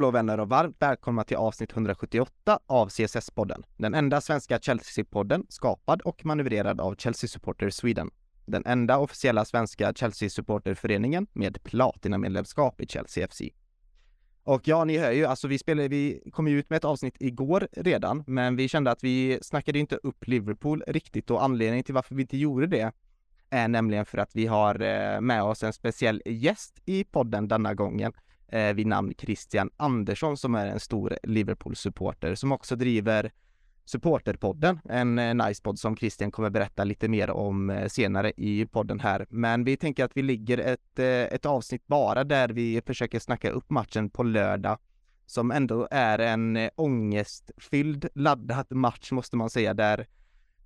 Blå vänner och varmt välkomna till avsnitt 178 av CSS-podden. Den enda svenska Chelsea-podden skapad och manövrerad av Chelsea Supporter Sweden. Den enda officiella svenska Chelsea-supporterföreningen med platinamedlemskap i Chelsea FC. Och ja, ni hör ju, alltså vi spelade, vi kom ju ut med ett avsnitt igår redan, men vi kände att vi snackade inte upp Liverpool riktigt och anledningen till varför vi inte gjorde det är nämligen för att vi har eh, med oss en speciell gäst i podden denna gången eh, vid namn Christian Andersson som är en stor Liverpool-supporter som också driver Supporterpodden, en eh, nice podd som Christian kommer berätta lite mer om eh, senare i podden här. Men vi tänker att vi ligger ett, eh, ett avsnitt bara där vi försöker snacka upp matchen på lördag som ändå är en eh, ångestfylld laddad match måste man säga där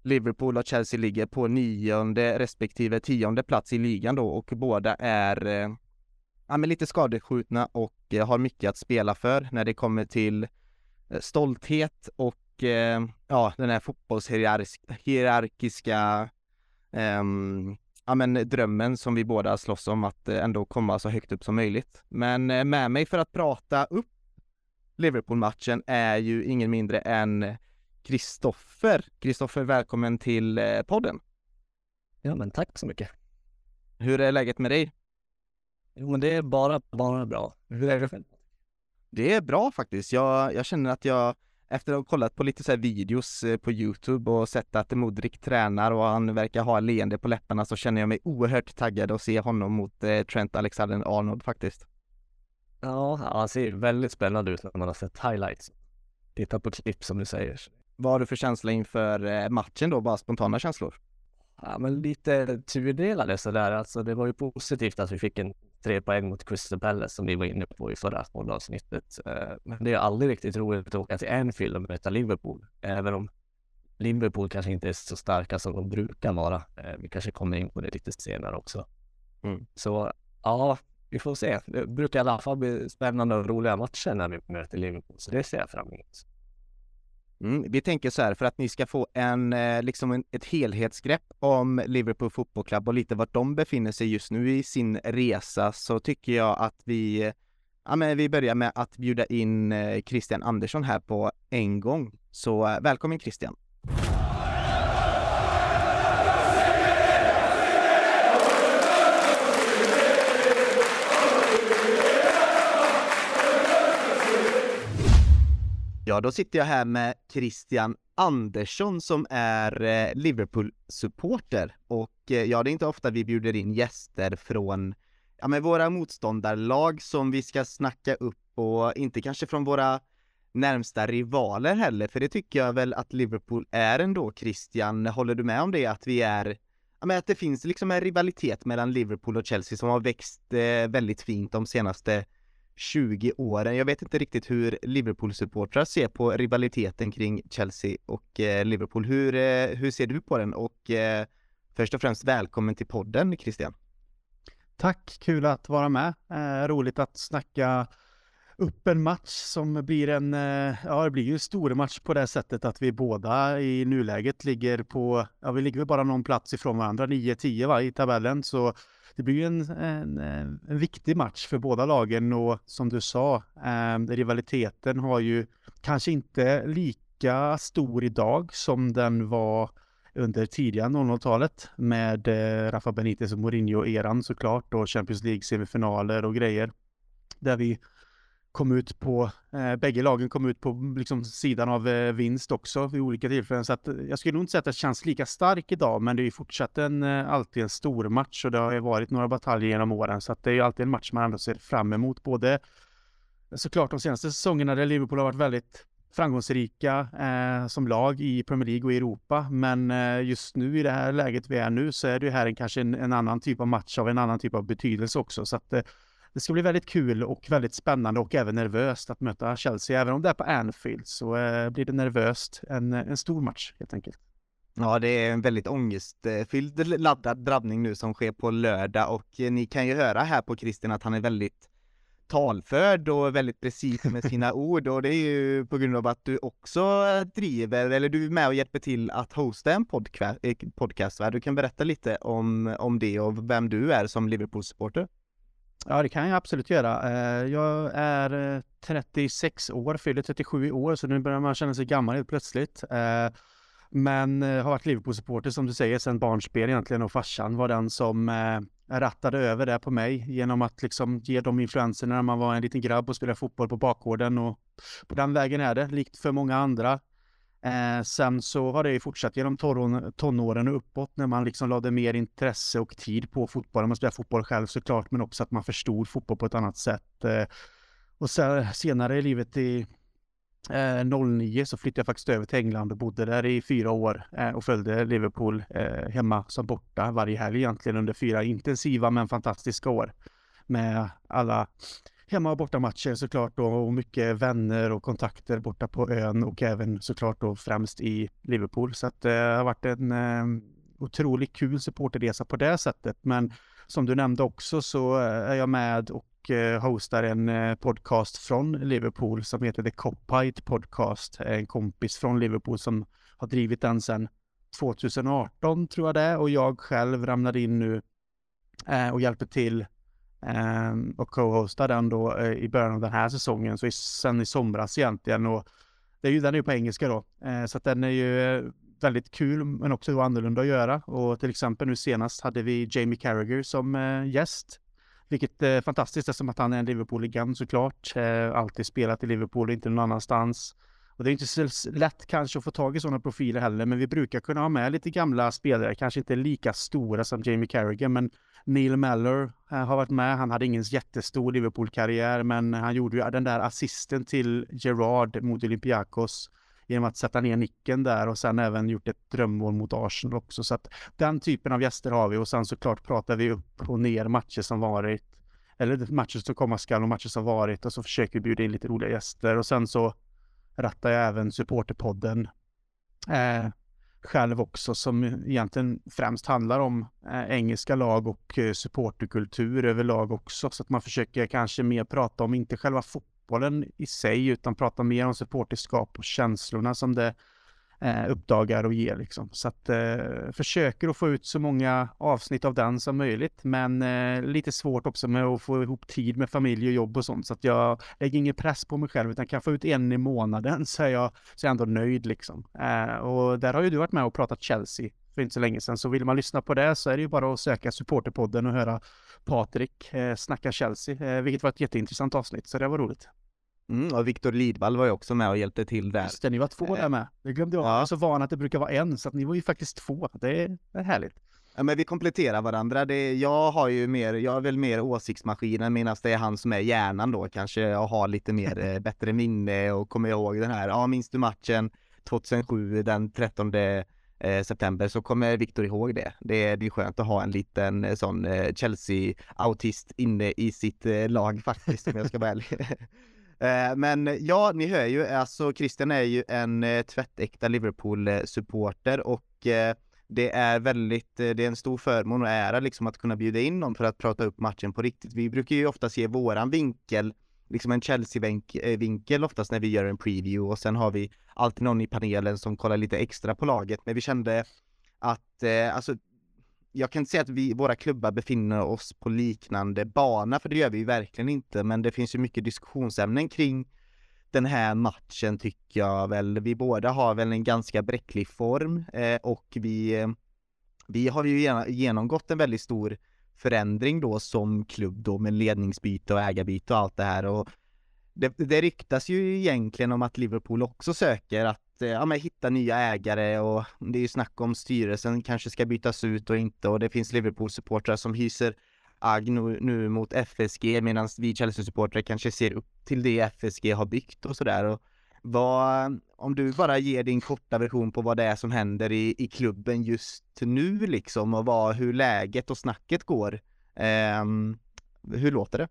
Liverpool och Chelsea ligger på nionde respektive tionde plats i ligan då och båda är eh, ja, men lite skadeskjutna och har mycket att spela för när det kommer till stolthet och eh, ja, den här fotbollshierarkiska eh, ja, men drömmen som vi båda slåss om att eh, ändå komma så högt upp som möjligt. Men eh, med mig för att prata upp Liverpool-matchen är ju ingen mindre än Kristoffer. Kristoffer, välkommen till eh, podden. Ja, men tack så mycket. Hur är läget med dig? Jo, men det är bara, bara bra. Hur är det själv? Det är bra faktiskt. Jag, jag känner att jag efter att ha kollat på lite så videos eh, på Youtube och sett att Modric tränar och han verkar ha leende på läpparna så känner jag mig oerhört taggad att se honom mot eh, Trent Alexander-Arnold faktiskt. Ja, han ser väldigt spännande ut när man har sett highlights. Titta på klipp som du säger. Vad har du för känsla inför eh, matchen då, bara spontana känslor? Ja, men lite tudelade sådär. Alltså det var ju positivt att vi fick en tre poäng mot Crystal Palace som vi var inne på i förra poddavsnittet. Eh, men det är aldrig riktigt roligt att åka till Anfield och möta Liverpool, även om Liverpool kanske inte är så starka som de brukar vara. Eh, vi kanske kommer in på det lite senare också. Mm. Så ja, vi får se. Det brukar i alla fall bli spännande och roliga matcher när vi möter Liverpool, så det ser jag fram emot. Mm, vi tänker så här, för att ni ska få en, eh, liksom en, ett helhetsgrepp om Liverpool Football Club och lite vart de befinner sig just nu i sin resa så tycker jag att vi, eh, ja men vi börjar med att bjuda in eh, Christian Andersson här på en gång. Så välkommen Christian! Ja, då sitter jag här med Christian Andersson som är eh, Liverpool-supporter och eh, ja, det är inte ofta vi bjuder in gäster från ja, men våra motståndarlag som vi ska snacka upp och inte kanske från våra närmsta rivaler heller, för det tycker jag väl att Liverpool är ändå, Christian. Håller du med om det? Att vi är, ja, men att det finns liksom en rivalitet mellan Liverpool och Chelsea som har växt eh, väldigt fint de senaste 20 åren. Jag vet inte riktigt hur Liverpool-supportrar ser på rivaliteten kring Chelsea och eh, Liverpool. Hur, eh, hur ser du på den? Och eh, först och främst välkommen till podden Christian. Tack, kul att vara med. Eh, roligt att snacka upp en match som blir en, eh, ja det blir ju en stor match på det sättet att vi båda i nuläget ligger på, ja vi ligger väl bara någon plats ifrån varandra, 9-10 va, i tabellen. Så det blir ju en, en, eh, en, viktig match för båda lagen och som du sa, eh, rivaliteten har ju kanske inte lika stor idag som den var under tidiga 00-talet med eh, Rafa Benitez och Mourinho-eran såklart och Champions League-semifinaler och grejer. Där vi kom ut på, eh, bägge lagen kom ut på liksom, sidan av eh, vinst också vid olika tillfällen. Så att, eh, jag skulle nog inte säga att det känns lika stark idag, men det är ju fortsatt en, eh, alltid en stor match och det har ju varit några bataljer genom åren. Så att det är ju alltid en match man ändå ser fram emot. Både såklart de senaste säsongerna där Liverpool har varit väldigt framgångsrika eh, som lag i Premier League och i Europa. Men eh, just nu i det här läget vi är nu så är det ju här en, kanske en, en, annan typ av match av en annan typ av betydelse också. Så att eh, det ska bli väldigt kul och väldigt spännande och även nervöst att möta Chelsea. Även om det är på Anfield så eh, blir det nervöst. En, en stor match helt enkelt. Ja, det är en väldigt ångestfylld laddad drabbning nu som sker på lördag och eh, ni kan ju höra här på Christian att han är väldigt talförd och väldigt precis med sina ord och det är ju på grund av att du också driver, eller du är med och hjälper till att hosta en podcast, eh, podcast va? Du kan berätta lite om, om det och vem du är som Liverpool-supporter. Ja, det kan jag absolut göra. Eh, jag är eh, 36 år, fyller 37 år, så nu börjar man känna sig gammal helt plötsligt. Eh, men har varit Liverpool-supporter som du säger sedan barnsben egentligen och farsan var den som rattade över det på mig genom att liksom ge de influenserna när man var en liten grabb och spelade fotboll på bakgården och på den vägen är det, likt för många andra. Eh, sen så har det ju fortsatt genom tonåren och uppåt när man liksom lade mer intresse och tid på fotbollen. Man spelade fotboll själv såklart, men också att man förstod fotboll på ett annat sätt. Eh, och sen, senare i livet i eh, 09 så flyttade jag faktiskt över till England och bodde där i fyra år eh, och följde Liverpool eh, hemma som borta varje helg egentligen under fyra intensiva men fantastiska år med alla hemma och bortamatcher såklart då och mycket vänner och kontakter borta på ön och även såklart då främst i Liverpool. Så att eh, det har varit en eh, otroligt kul supporterresa på det sättet. Men som du nämnde också så eh, är jag med och eh, hostar en eh, podcast från Liverpool som heter The Copite Podcast. En kompis från Liverpool som har drivit den sedan 2018 tror jag det är och jag själv ramlade in nu eh, och hjälper till Ehm, och co-hostar den då eh, i början av den här säsongen, så sen i somras egentligen. Och det är ju, den är ju på engelska då, eh, så att den är ju eh, väldigt kul men också då annorlunda att göra. Och till exempel nu senast hade vi Jamie Carragher som eh, gäst. Vilket är fantastiskt eftersom att han är en Liverpool-legend såklart. Alltid spelat i Liverpool inte någon annanstans. Och det är inte så lätt kanske att få tag i sådana profiler heller, men vi brukar kunna ha med lite gamla spelare, kanske inte lika stora som Jamie Carragher, men Neil Mellor eh, har varit med. Han hade ingen jättestor Liverpool-karriär, men han gjorde ju den där assisten till Gerard mot Olympiakos genom att sätta ner nicken där och sen även gjort ett drömmål mot Arsenal också. Så att den typen av gäster har vi och sen såklart pratar vi upp och ner matcher som varit eller matcher som komma skall och matcher som varit och så försöker vi bjuda in lite roliga gäster och sen så rattar jag även supporterpodden eh, själv också som egentligen främst handlar om eh, engelska lag och eh, supporterkultur överlag också. Så att man försöker kanske mer prata om, inte själva fotbollen i sig, utan prata mer om supporterskap och känslorna som det eh, uppdagar och ger liksom. Så att eh, försöker att få ut så många avsnitt av den som möjligt, men eh, lite svårt också med att få ihop tid med familj och jobb och sånt. Så att jag lägger ingen press på mig själv, utan kan få ut en i månaden så är jag, så är jag ändå nöjd liksom. Eh, och där har ju du varit med och pratat Chelsea för inte så länge sedan. Så vill man lyssna på det så är det ju bara att söka supporterpodden och höra Patrik eh, snacka Chelsea, eh, vilket var ett jätteintressant avsnitt, så det var roligt. Mm, och Viktor Lidvall var ju också med och hjälpte till där. Just det, ni var två där eh, med. Det glömde jag. Ja. Jag är så van att det brukar vara en, så att ni var ju faktiskt två. Det är, det är härligt. Ja, men vi kompletterar varandra. Det, jag har ju mer, jag är väl mer åsiktsmaskinen medan det är han som är hjärnan då kanske jag har lite mer eh, bättre minne och kommer ihåg den här, ja minns du matchen 2007 den 13 eh, september så kommer Viktor ihåg det. Det är, det är skönt att ha en liten sån Chelsea-autist inne i sitt lag faktiskt om jag ska vara ärlig. Eh, men ja, ni hör ju, alltså Christian är ju en eh, tvättäkta Liverpool-supporter och eh, det är väldigt, det är en stor förmån och ära liksom att kunna bjuda in någon för att prata upp matchen på riktigt. Vi brukar ju ofta se våran vinkel, liksom en Chelsea-vinkel oftast när vi gör en preview och sen har vi alltid någon i panelen som kollar lite extra på laget. Men vi kände att, alltså jag kan inte säga att vi, våra klubbar befinner oss på liknande bana, för det gör vi ju verkligen inte, men det finns ju mycket diskussionsämnen kring den här matchen tycker jag väl. Vi båda har väl en ganska bräcklig form eh, och vi, eh, vi har ju genomgått en väldigt stor förändring då som klubb då med ledningsbyte och ägarbyte och allt det här och det, det ryktas ju egentligen om att Liverpool också söker att eh, ja, men hitta nya ägare och det är ju snack om styrelsen kanske ska bytas ut och inte och det finns Liverpool-supportrar som hyser agg nu, nu mot FSG medan vi Chelsea-supportrar kanske ser upp till det FSG har byggt och sådär. Vad, om du bara ger din korta version på vad det är som händer i, i klubben just nu liksom och vad, hur läget och snacket går. Eh, hur låter det?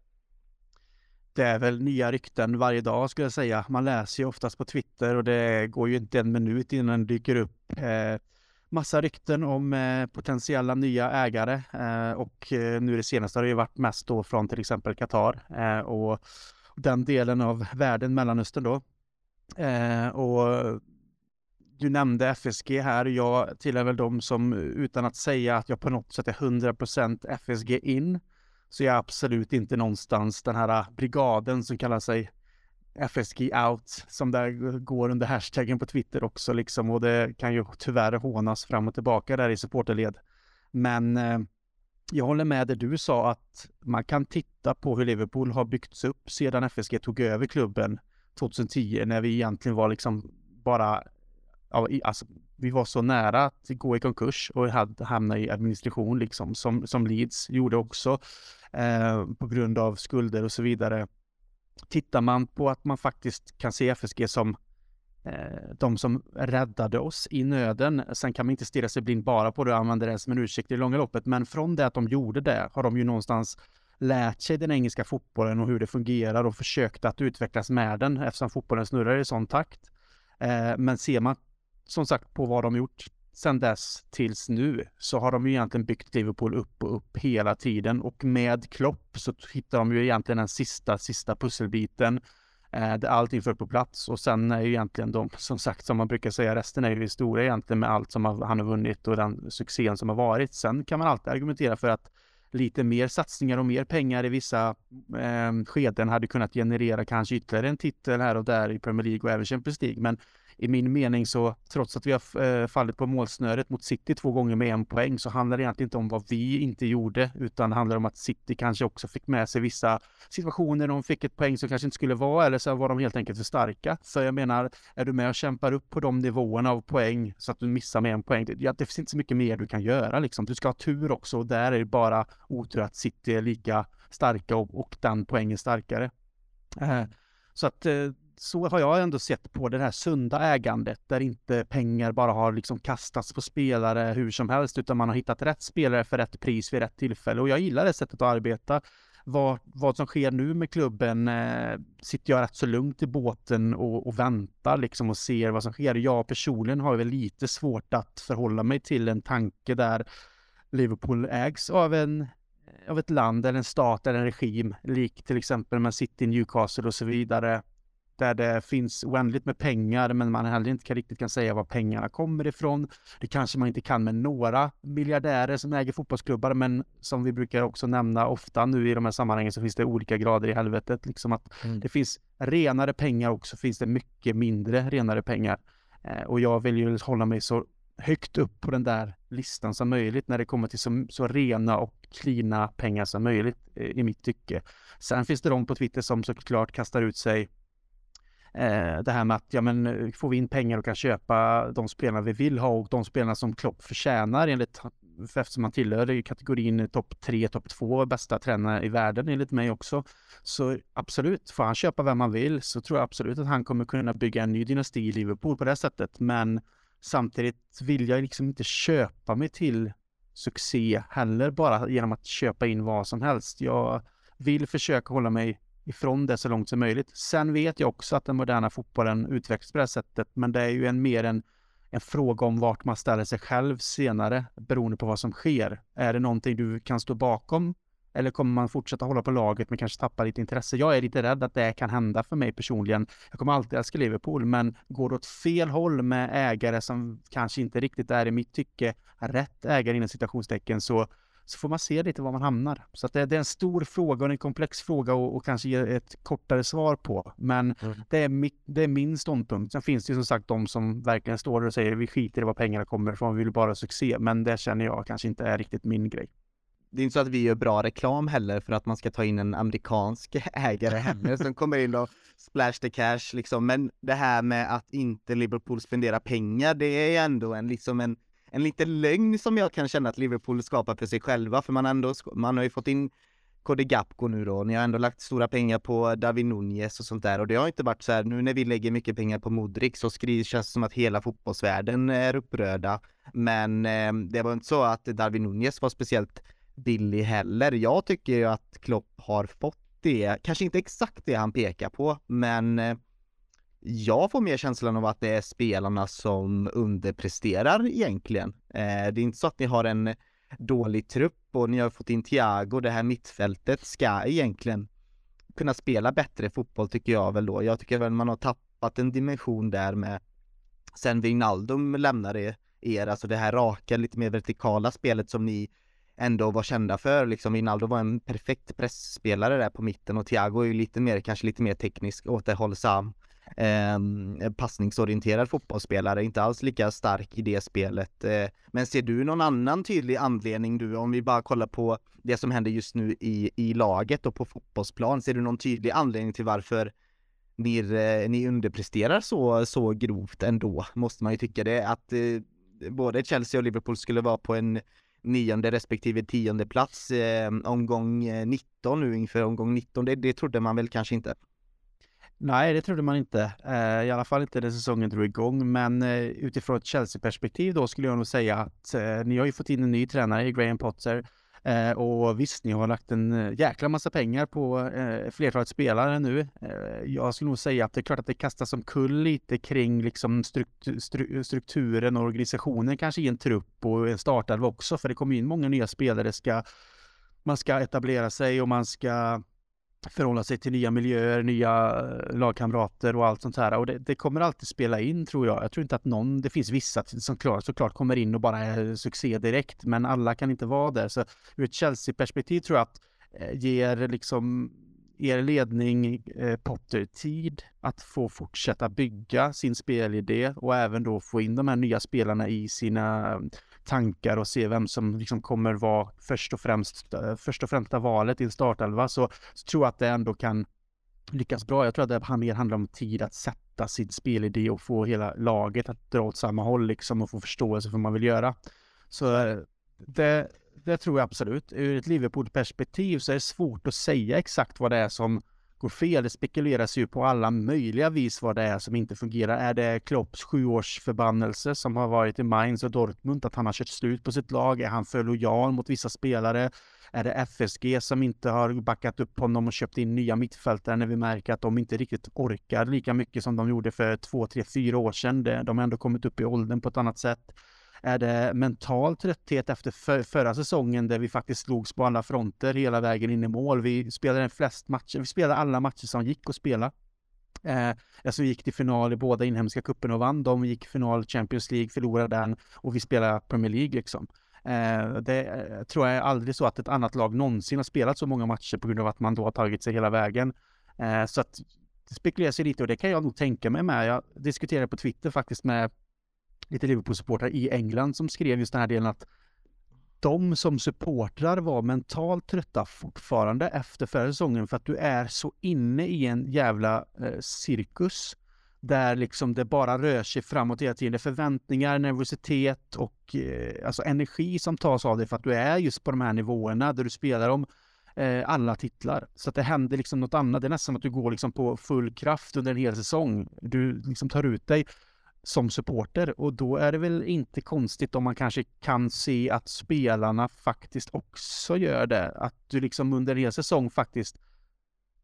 Det är väl nya rykten varje dag skulle jag säga. Man läser ju oftast på Twitter och det går ju inte en minut innan det dyker upp eh, massa rykten om eh, potentiella nya ägare eh, och eh, nu det senaste har det ju varit mest då från till exempel Qatar eh, och den delen av världen, Mellanöstern då. Eh, och du nämnde FSG här. Jag tillhör väl de som utan att säga att jag på något sätt är 100% FSG in så är jag absolut inte någonstans den här äh, brigaden som kallar sig FSG out som där går under hashtaggen på Twitter också liksom och det kan ju tyvärr hånas fram och tillbaka där i supporterled. Men eh, jag håller med det du sa att man kan titta på hur Liverpool har byggts upp sedan FSG tog över klubben 2010 när vi egentligen var liksom bara ja, alltså, vi var så nära att gå i konkurs och hade, hamna i administration liksom som, som Leeds gjorde också eh, på grund av skulder och så vidare. Tittar man på att man faktiskt kan se FSG som eh, de som räddade oss i nöden. Sen kan man inte stirra sig blind bara på det och använda det som en ursäkt i långa loppet. Men från det att de gjorde det har de ju någonstans lärt sig den engelska fotbollen och hur det fungerar och försökt att utvecklas med den eftersom fotbollen snurrar i sån takt. Eh, men ser man som sagt på vad de gjort sedan dess tills nu så har de ju egentligen byggt Liverpool upp och upp hela tiden och med Klopp så hittar de ju egentligen den sista, sista pusselbiten eh, där allting föll på plats och sen är ju egentligen de, som sagt, som man brukar säga, resten är ju historia egentligen med allt som han har vunnit och den succén som har varit. Sen kan man alltid argumentera för att lite mer satsningar och mer pengar i vissa eh, skeden hade kunnat generera kanske ytterligare en titel här och där i Premier League och även Champions League. Men i min mening så, trots att vi har eh, fallit på målsnöret mot City två gånger med en poäng, så handlar det egentligen inte om vad vi inte gjorde, utan det handlar om att City kanske också fick med sig vissa situationer. De fick ett poäng som kanske inte skulle vara, eller så var de helt enkelt för starka. Så jag menar, är du med och kämpar upp på de nivåerna av poäng så att du missar med en poäng, ja, det finns inte så mycket mer du kan göra liksom. Du ska ha tur också och där är det bara otur att City är lika starka och, och den poängen starkare. Eh, så att eh, så har jag ändå sett på det här sunda ägandet där inte pengar bara har liksom kastats på spelare hur som helst utan man har hittat rätt spelare för rätt pris vid rätt tillfälle och jag gillar det sättet att arbeta. Vad, vad som sker nu med klubben eh, sitter jag rätt så lugnt i båten och, och väntar liksom och ser vad som sker. Jag personligen har väl lite svårt att förhålla mig till en tanke där Liverpool ägs av en av ett land eller en stat eller en regim, lik till exempel man sitter i Newcastle och så vidare där det finns oändligt med pengar men man heller inte riktigt kan säga var pengarna kommer ifrån. Det kanske man inte kan med några miljardärer som äger fotbollsklubbar men som vi brukar också nämna ofta nu i de här sammanhangen så finns det olika grader i helvetet. Liksom att mm. det finns renare pengar och så finns det mycket mindre renare pengar. Eh, och jag vill ju hålla mig så högt upp på den där listan som möjligt när det kommer till så, så rena och klina pengar som möjligt eh, i mitt tycke. Sen finns det de på Twitter som såklart kastar ut sig Eh, det här med att ja, men, eh, får vi in pengar och kan köpa de spelarna vi vill ha och de spelarna som Klopp förtjänar enligt eftersom han tillhör i kategorin topp 3, topp 2 bästa tränare i världen enligt mig också. Så absolut, får han köpa vem han vill så tror jag absolut att han kommer kunna bygga en ny dynasti i Liverpool på det sättet. Men samtidigt vill jag liksom inte köpa mig till succé heller bara genom att köpa in vad som helst. Jag vill försöka hålla mig ifrån det så långt som möjligt. Sen vet jag också att den moderna fotbollen utvecklas på det här sättet, men det är ju en mer en, en fråga om vart man ställer sig själv senare, beroende på vad som sker. Är det någonting du kan stå bakom? Eller kommer man fortsätta hålla på laget men kanske tappa lite intresse? Jag är lite rädd att det kan hända för mig personligen. Jag kommer alltid älska Liverpool, men går det åt fel håll med ägare som kanske inte riktigt är i mitt tycke rätt ägare inom citationstecken så så får man se lite var man hamnar. Så att det, det är en stor fråga och en komplex fråga och, och kanske ge ett kortare svar på. Men mm. det, är mi, det är min ståndpunkt. Sen finns det ju som sagt de som verkligen står där och säger vi skiter i var pengarna kommer ifrån, vi vill bara succé. Men det känner jag kanske inte är riktigt min grej. Det är inte så att vi gör bra reklam heller för att man ska ta in en amerikansk ägare heller som kommer in och splash the cash liksom. Men det här med att inte Liverpool spenderar pengar, det är ändå en liksom en en liten lögn som jag kan känna att Liverpool skapar för sig själva, för man, ändå, man har ju fått in Cody Gapko nu då, ni har ändå lagt stora pengar på David Nunez och sånt där och det har inte varit så här, nu när vi lägger mycket pengar på Modric så skrivs, känns det som att hela fotbollsvärlden är upprörda. Men eh, det var inte så att David Nunez var speciellt billig heller. Jag tycker ju att Klopp har fått det, kanske inte exakt det han pekar på, men eh, jag får mer känslan av att det är spelarna som underpresterar egentligen. Eh, det är inte så att ni har en dålig trupp och ni har fått in Thiago, det här mittfältet ska egentligen kunna spela bättre fotboll tycker jag väl då. Jag tycker väl man har tappat en dimension där med sen Wijnaldum lämnade er, alltså det här raka, lite mer vertikala spelet som ni ändå var kända för. Liksom Wijnaldum var en perfekt pressspelare där på mitten och Thiago är ju lite mer, kanske lite mer teknisk, återhållsam, eh, passningsorienterad fotbollsspelare, inte alls lika stark i det spelet. Eh, men ser du någon annan tydlig anledning du, om vi bara kollar på det som händer just nu i, i laget och på fotbollsplan, ser du någon tydlig anledning till varför ni, eh, ni underpresterar så, så grovt ändå, måste man ju tycka det, att eh, både Chelsea och Liverpool skulle vara på en nionde respektive tionde plats eh, omgång eh, 19 nu inför omgång 19. Det, det trodde man väl kanske inte. Nej, det trodde man inte. Eh, I alla fall inte när säsongen drog igång. Men eh, utifrån ett Chelsea-perspektiv då skulle jag nog säga att eh, ni har ju fått in en ny tränare i Graham Potter. Eh, och visst, ni har lagt en eh, jäkla massa pengar på eh, flertalet spelare nu. Eh, jag skulle nog säga att det är klart att det kastas omkull lite kring liksom stru, strukturen och organisationen kanske i en trupp och en startelva också, för det kommer in många nya spelare. Ska, man ska etablera sig och man ska förhålla sig till nya miljöer, nya eh, lagkamrater och allt sånt här. Och det, det, kommer alltid spela in tror jag. Jag tror inte att någon, det finns vissa som klart, såklart kommer in och bara är eh, succé direkt, men alla kan inte vara där. Så ur ett Chelsea-perspektiv tror jag att eh, ger liksom er ledning eh, Potter tid att få fortsätta bygga sin spelidé och även då få in de här nya spelarna i sina eh, tankar och se vem som liksom kommer vara först och främst, eh, först och främsta valet i en startelva så, så tror jag att det ändå kan lyckas bra. Jag tror att det mer handlar om tid att sätta sin spelidé och få hela laget att dra åt samma håll liksom och få förståelse för vad man vill göra. Så eh, det, det tror jag absolut. Ur ett Liverpool-perspektiv så är det svårt att säga exakt vad det är som går fel. Det spekuleras ju på alla möjliga vis vad det är som inte fungerar. Är det Klopps sjuårsförbannelse som har varit i Mainz och Dortmund, att han har kört slut på sitt lag? Är han för lojal mot vissa spelare? Är det FSG som inte har backat upp honom och köpt in nya mittfältare när vi märker att de inte riktigt orkar lika mycket som de gjorde för två, tre, fyra år sedan? De har ändå kommit upp i åldern på ett annat sätt. Är det mental trötthet efter för, förra säsongen där vi faktiskt slogs på alla fronter hela vägen in i mål? Vi spelade flest matcher, vi spelade alla matcher som gick att spela. Eh, alltså vi gick till final i båda inhemska kuppen och vann. De gick final Champions League, förlorade den och vi spelade Premier League liksom. Eh, det eh, tror jag är aldrig så att ett annat lag någonsin har spelat så många matcher på grund av att man då har tagit sig hela vägen. Eh, så att det spekuleras ju lite och det kan jag nog tänka mig med. Jag diskuterade på Twitter faktiskt med lite Liverpool-supportrar i England som skrev just den här delen att de som supportrar var mentalt trötta fortfarande efter förra säsongen för att du är så inne i en jävla eh, cirkus där liksom det bara rör sig framåt hela tiden. Det är förväntningar, nervositet och eh, alltså energi som tas av dig för att du är just på de här nivåerna där du spelar om eh, alla titlar. Så att det händer liksom något annat. Det är nästan som att du går liksom på full kraft under en hel säsong. Du liksom tar ut dig som supporter och då är det väl inte konstigt om man kanske kan se att spelarna faktiskt också gör det. Att du liksom under en hel säsong faktiskt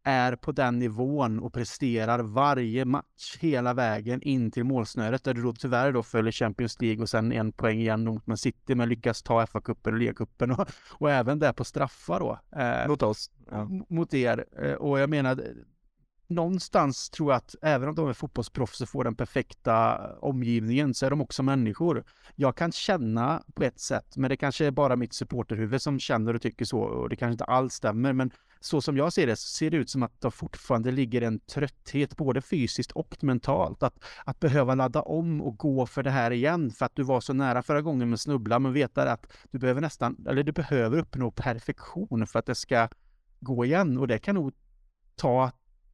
är på den nivån och presterar varje match hela vägen in till målsnöret där du då tyvärr då följer Champions League och sen en poäng igen mot Man City men lyckas ta FA-cupen och Liga-cupen och, och även där på straffar då. Eh, mot oss. Ja. Mot er. Eh, och jag menar någonstans tror jag att även om de är fotbollsproffs och får den perfekta omgivningen så är de också människor. Jag kan känna på ett sätt, men det kanske är bara mitt supporterhuvud som känner och tycker så och det kanske inte alls stämmer. Men så som jag ser det så ser det ut som att det fortfarande ligger en trötthet både fysiskt och mentalt. Att, att behöva ladda om och gå för det här igen för att du var så nära förra gången med snubbla men veta att du behöver nästan, eller du behöver uppnå perfektion för att det ska gå igen och det kan nog ta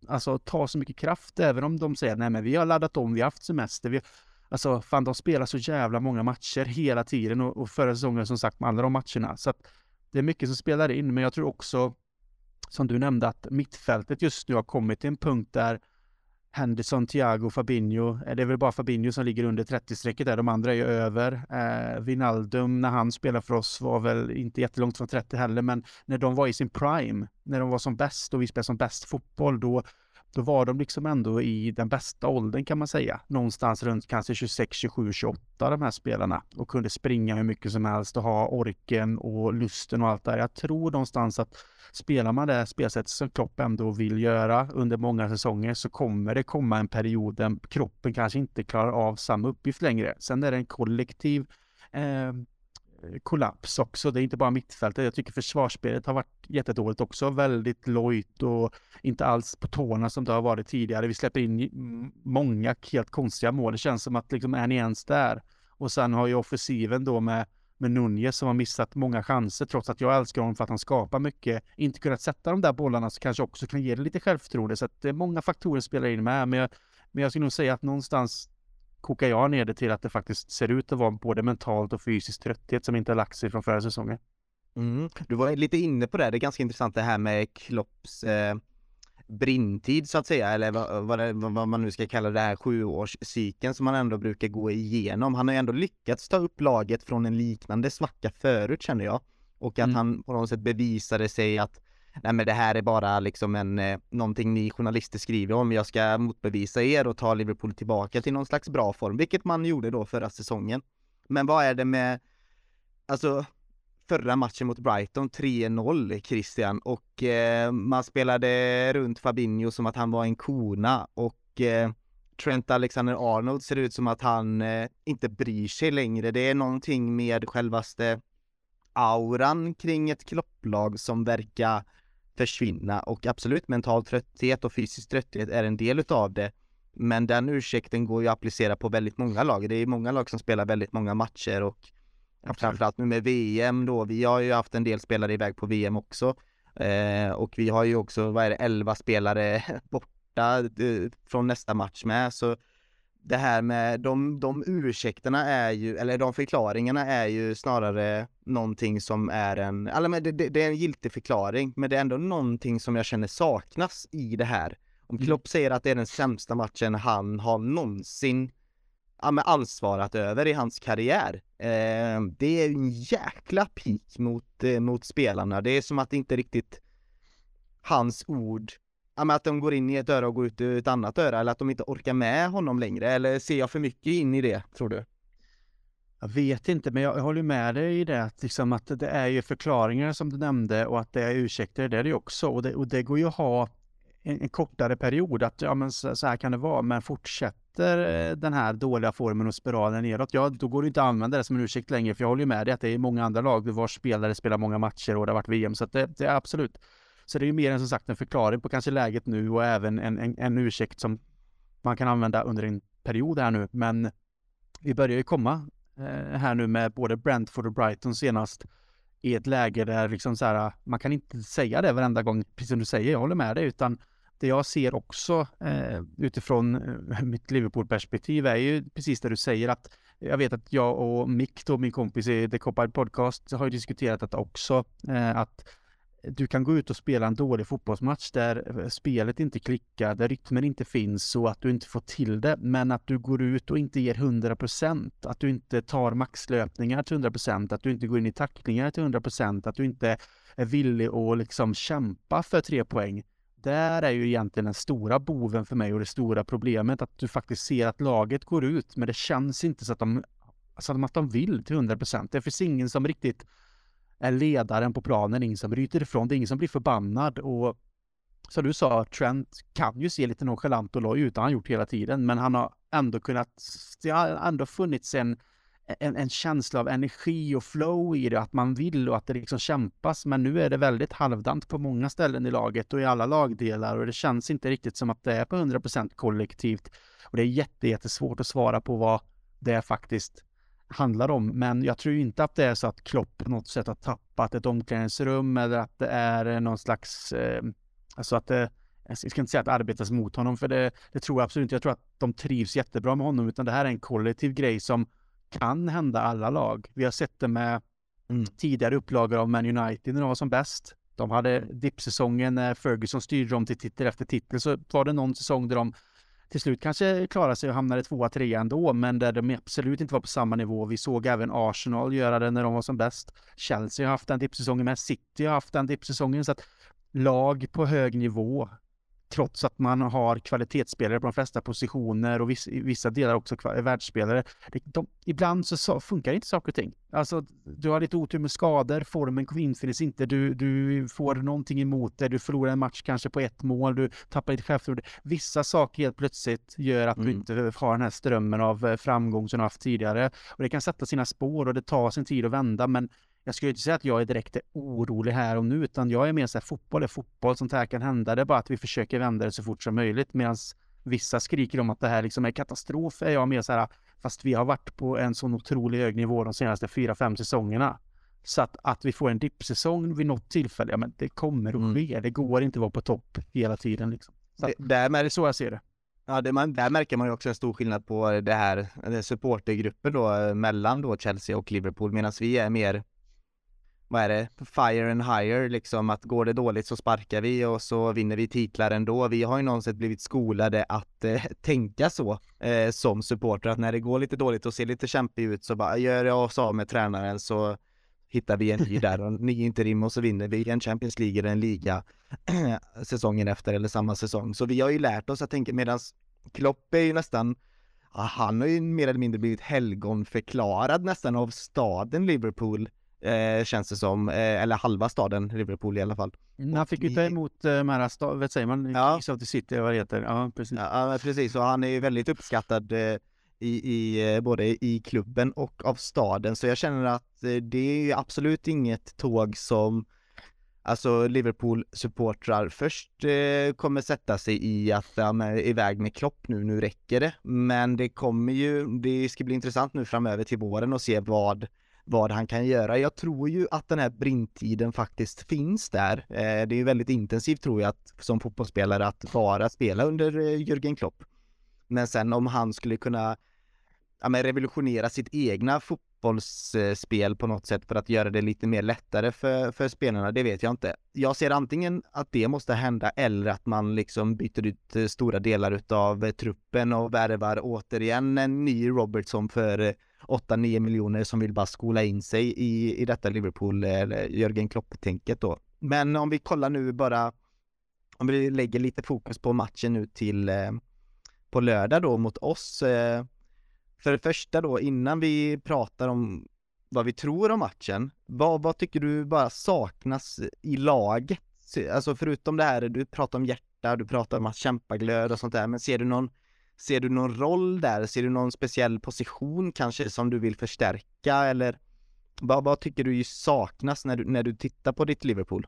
alltså ta så mycket kraft, även om de säger nej men vi har laddat om, vi har haft semester, vi, alltså fan de spelar så jävla många matcher hela tiden och, och förra säsongen som sagt med alla de matcherna. Så att det är mycket som spelar in, men jag tror också som du nämnde att mittfältet just nu har kommit till en punkt där Henderson, Thiago, Fabinho. Eh, det är väl bara Fabinho som ligger under 30-strecket där. De andra är ju över. Eh, Vinaldum, när han spelade för oss, var väl inte jättelångt från 30 heller, men när de var i sin prime, när de var som bäst och vi spelade som bäst fotboll, då då var de liksom ändå i den bästa åldern kan man säga. Någonstans runt kanske 26, 27, 28 de här spelarna och kunde springa hur mycket som helst och ha orken och lusten och allt det. Jag tror någonstans att spelar man det spelsättet som Klopp ändå vill göra under många säsonger så kommer det komma en period där kroppen kanske inte klarar av samma uppgift längre. Sen är det en kollektiv eh, kollaps också. Det är inte bara mittfältet. Jag tycker försvarsspelet har varit jättedåligt också. Väldigt lojt och inte alls på tårna som det har varit tidigare. Vi släpper in många helt konstiga mål. Det känns som att liksom är ni ens där? Och sen har ju offensiven då med med Nunez som har missat många chanser trots att jag älskar honom för att han skapar mycket. Inte kunnat sätta de där bollarna så kanske också kan ge det lite självförtroende. Så att det är många faktorer som spelar in med. Men jag, men jag skulle nog säga att någonstans kokar jag ner det till att det faktiskt ser ut att vara både mentalt och fysiskt trötthet som inte har lagt sig från förra säsongen. Mm. Du var lite inne på det, det är ganska intressant det här med Klopps eh, brintid så att säga, eller vad, vad, vad, man nu ska kalla det här sjuårscykeln som man ändå brukar gå igenom. Han har ju ändå lyckats ta upp laget från en liknande svacka förut känner jag. Och att mm. han på något sätt bevisade sig att nej men det här är bara liksom en, eh, någonting ni journalister skriver om. Jag ska motbevisa er och ta Liverpool tillbaka till någon slags bra form, vilket man gjorde då förra säsongen. Men vad är det med, alltså förra matchen mot Brighton 3-0 Christian och eh, man spelade runt Fabinho som att han var en kona och eh, Trent Alexander-Arnold ser ut som att han eh, inte bryr sig längre. Det är någonting med självaste auran kring ett klopplag som verkar försvinna och absolut mental trötthet och fysisk trötthet är en del utav det. Men den ursäkten går ju att applicera på väldigt många lag. Det är många lag som spelar väldigt många matcher och Absolut. framförallt nu med VM då. Vi har ju haft en del spelare iväg på VM också. Eh, och vi har ju också, vad är det, 11 spelare borta eh, från nästa match med. Så det här med de, de ursäkterna är ju, eller de förklaringarna är ju snarare någonting som är en, eller men det, det, är en giltig förklaring, men det är ändå någonting som jag känner saknas i det här. Om mm. Klopp säger att det är den sämsta matchen han har någonsin ja, men ansvarat över i hans karriär. Eh, det är en jäkla pik mot, eh, mot spelarna. Det är som att det inte riktigt hans ord ja, att de går in i ett öra och går ut i ett annat öra eller att de inte orkar med honom längre eller ser jag för mycket in i det tror du? Jag vet inte, men jag håller med dig i det att, liksom att det är ju förklaringar som du nämnde och att det är ursäkter, det är det också och det, och det går ju att ha en, en, kortare period att ja men så, så, här kan det vara, men fortsätter eh, den här dåliga formen och spiralen neråt, ja då går det inte att använda det som en ursäkt längre, för jag håller ju med dig att det är många andra lag vars spelare spelar många matcher och det har varit VM, så att det, det är absolut så det är ju mer än som sagt en förklaring på kanske läget nu och även en, en, en ursäkt som man kan använda under en period här nu. Men vi börjar ju komma eh, här nu med både Brentford och Brighton senast i ett läge där liksom så här, man kan inte säga det varenda gång, precis som du säger, jag håller med dig, utan det jag ser också eh, utifrån eh, mitt Liverpool-perspektiv är ju precis det du säger att jag vet att jag och Mick, då, min kompis i The Copard Podcast, har ju diskuterat detta också, eh, att du kan gå ut och spela en dålig fotbollsmatch där eh, spelet inte klickar, där rytmen inte finns och att du inte får till det. Men att du går ut och inte ger 100%, att du inte tar maxlöpningar till 100%, att du inte går in i tacklingar till 100%, att du inte är villig att liksom kämpa för tre poäng. Där är ju egentligen den stora boven för mig och det stora problemet att du faktiskt ser att laget går ut, men det känns inte så att de, så att de vill till 100%. Det finns ingen som riktigt är ledaren på planen, ingen som bryter ifrån, det är ingen som blir förbannad och som du sa, Trent kan ju se lite nonchalant och loj ut, han gjort hela tiden, men han har ändå kunnat, det har ändå funnits en, en, en, känsla av energi och flow i det, att man vill och att det liksom kämpas, men nu är det väldigt halvdant på många ställen i laget och i alla lagdelar och det känns inte riktigt som att det är på 100% kollektivt. Och det är jätte, jättesvårt att svara på vad det faktiskt handlar om. Men jag tror inte att det är så att Klopp på något sätt har tappat ett omklädningsrum eller att det är någon slags, eh, alltså att det, jag ska inte säga att det arbetas mot honom, för det, det tror jag absolut inte. Jag tror att de trivs jättebra med honom, utan det här är en kollektiv grej som kan hända alla lag. Vi har sett det med mm. tidigare upplagor av Man United när de var som bäst. De hade dippsäsongen när Ferguson styrde dem till titel efter titel, så var det någon säsong där de till slut kanske klarade sig och hamnade tvåa, trea ändå, men där de absolut inte var på samma nivå. Vi såg även Arsenal göra det när de var som bäst. Chelsea har haft den dippsäsongen med, City har haft den dippsäsongen, så att lag på hög nivå trots att man har kvalitetsspelare på de flesta positioner och viss, vissa delar också världsspelare. De, ibland så, så, funkar inte saker och ting. Alltså, du har lite otur med skador, formen infinns inte, du, du får någonting emot dig, du förlorar en match kanske på ett mål, du tappar lite självförtroende. Vissa saker helt plötsligt gör att mm. du inte har den här strömmen av eh, framgång som du haft tidigare. Och det kan sätta sina spår och det tar sin tid att vända, men jag skulle inte säga att jag är direkt orolig här och nu, utan jag är mer så här, fotboll är fotboll, sånt här kan hända. Det är bara att vi försöker vända det så fort som möjligt, medan vissa skriker om att det här liksom är katastrof, är jag mer så här, fast vi har varit på en sån otrolig hög nivå de senaste fyra, fem säsongerna. Så att, att vi får en dippsäsong vid något tillfälle, ja men det kommer att mm. ske. Mm. Det går inte att vara på topp hela tiden liksom. Så det, där det är så jag ser det. Ja, det man, där märker man ju också en stor skillnad på det här det supportergruppen då mellan då Chelsea och Liverpool medan vi är mer vad är det, fire and higher liksom att går det dåligt så sparkar vi och så vinner vi titlar ändå. Vi har ju någonsin blivit skolade att eh, tänka så eh, som supporter att när det går lite dåligt och ser lite kämpig ut så bara gör jag oss av med tränaren så hittar vi en ny där och ny interim och så vinner vi en Champions League eller en liga säsongen efter eller samma säsong. Så vi har ju lärt oss att tänka medans Klopp är ju nästan han har ju mer eller mindre blivit helgonförklarad nästan av staden Liverpool eh, känns det som, eh, eller halva staden Liverpool i alla fall. Han fick ju ta emot eh, Mara stad, vad säger man, ja. Kings of the City, vad det heter. Ja, precis. Ja, precis, och han är ju väldigt uppskattad eh, i, i, eh, både i klubben och av staden, så jag känner att eh, det är absolut inget tåg som Alltså Liverpool-supportrar först eh, kommer sätta sig i att ja, är iväg med Klopp nu, nu räcker det. Men det kommer ju, det ska bli intressant nu framöver till våren och se vad vad han kan göra. Jag tror ju att den här brintiden faktiskt finns där. Eh, det är ju väldigt intensivt tror jag att som fotbollsspelare att bara spela under eh, Jürgen Klopp. Men sen om han skulle kunna ja, men revolutionera sitt egna fotbollsspel på något sätt för att göra det lite mer lättare för, för spelarna, det vet jag inte. Jag ser antingen att det måste hända eller att man liksom byter ut eh, stora delar av truppen och värvar återigen en ny Robertson för 8-9 miljoner som vill bara skola in sig i, i detta Liverpool, eller Jörgen Klopp-tänket då. Men om vi kollar nu bara, om vi lägger lite fokus på matchen nu till eh, på lördag då mot oss. Eh, för det första då, innan vi pratar om vad vi tror om matchen, vad, vad tycker du bara saknas i laget? Alltså förutom det här, du pratar om hjärta, du pratar om att kämpa glöd och sånt där, men ser du någon Ser du någon roll där? Ser du någon speciell position kanske som du vill förstärka eller vad, vad tycker du saknas när du, när du tittar på ditt Liverpool?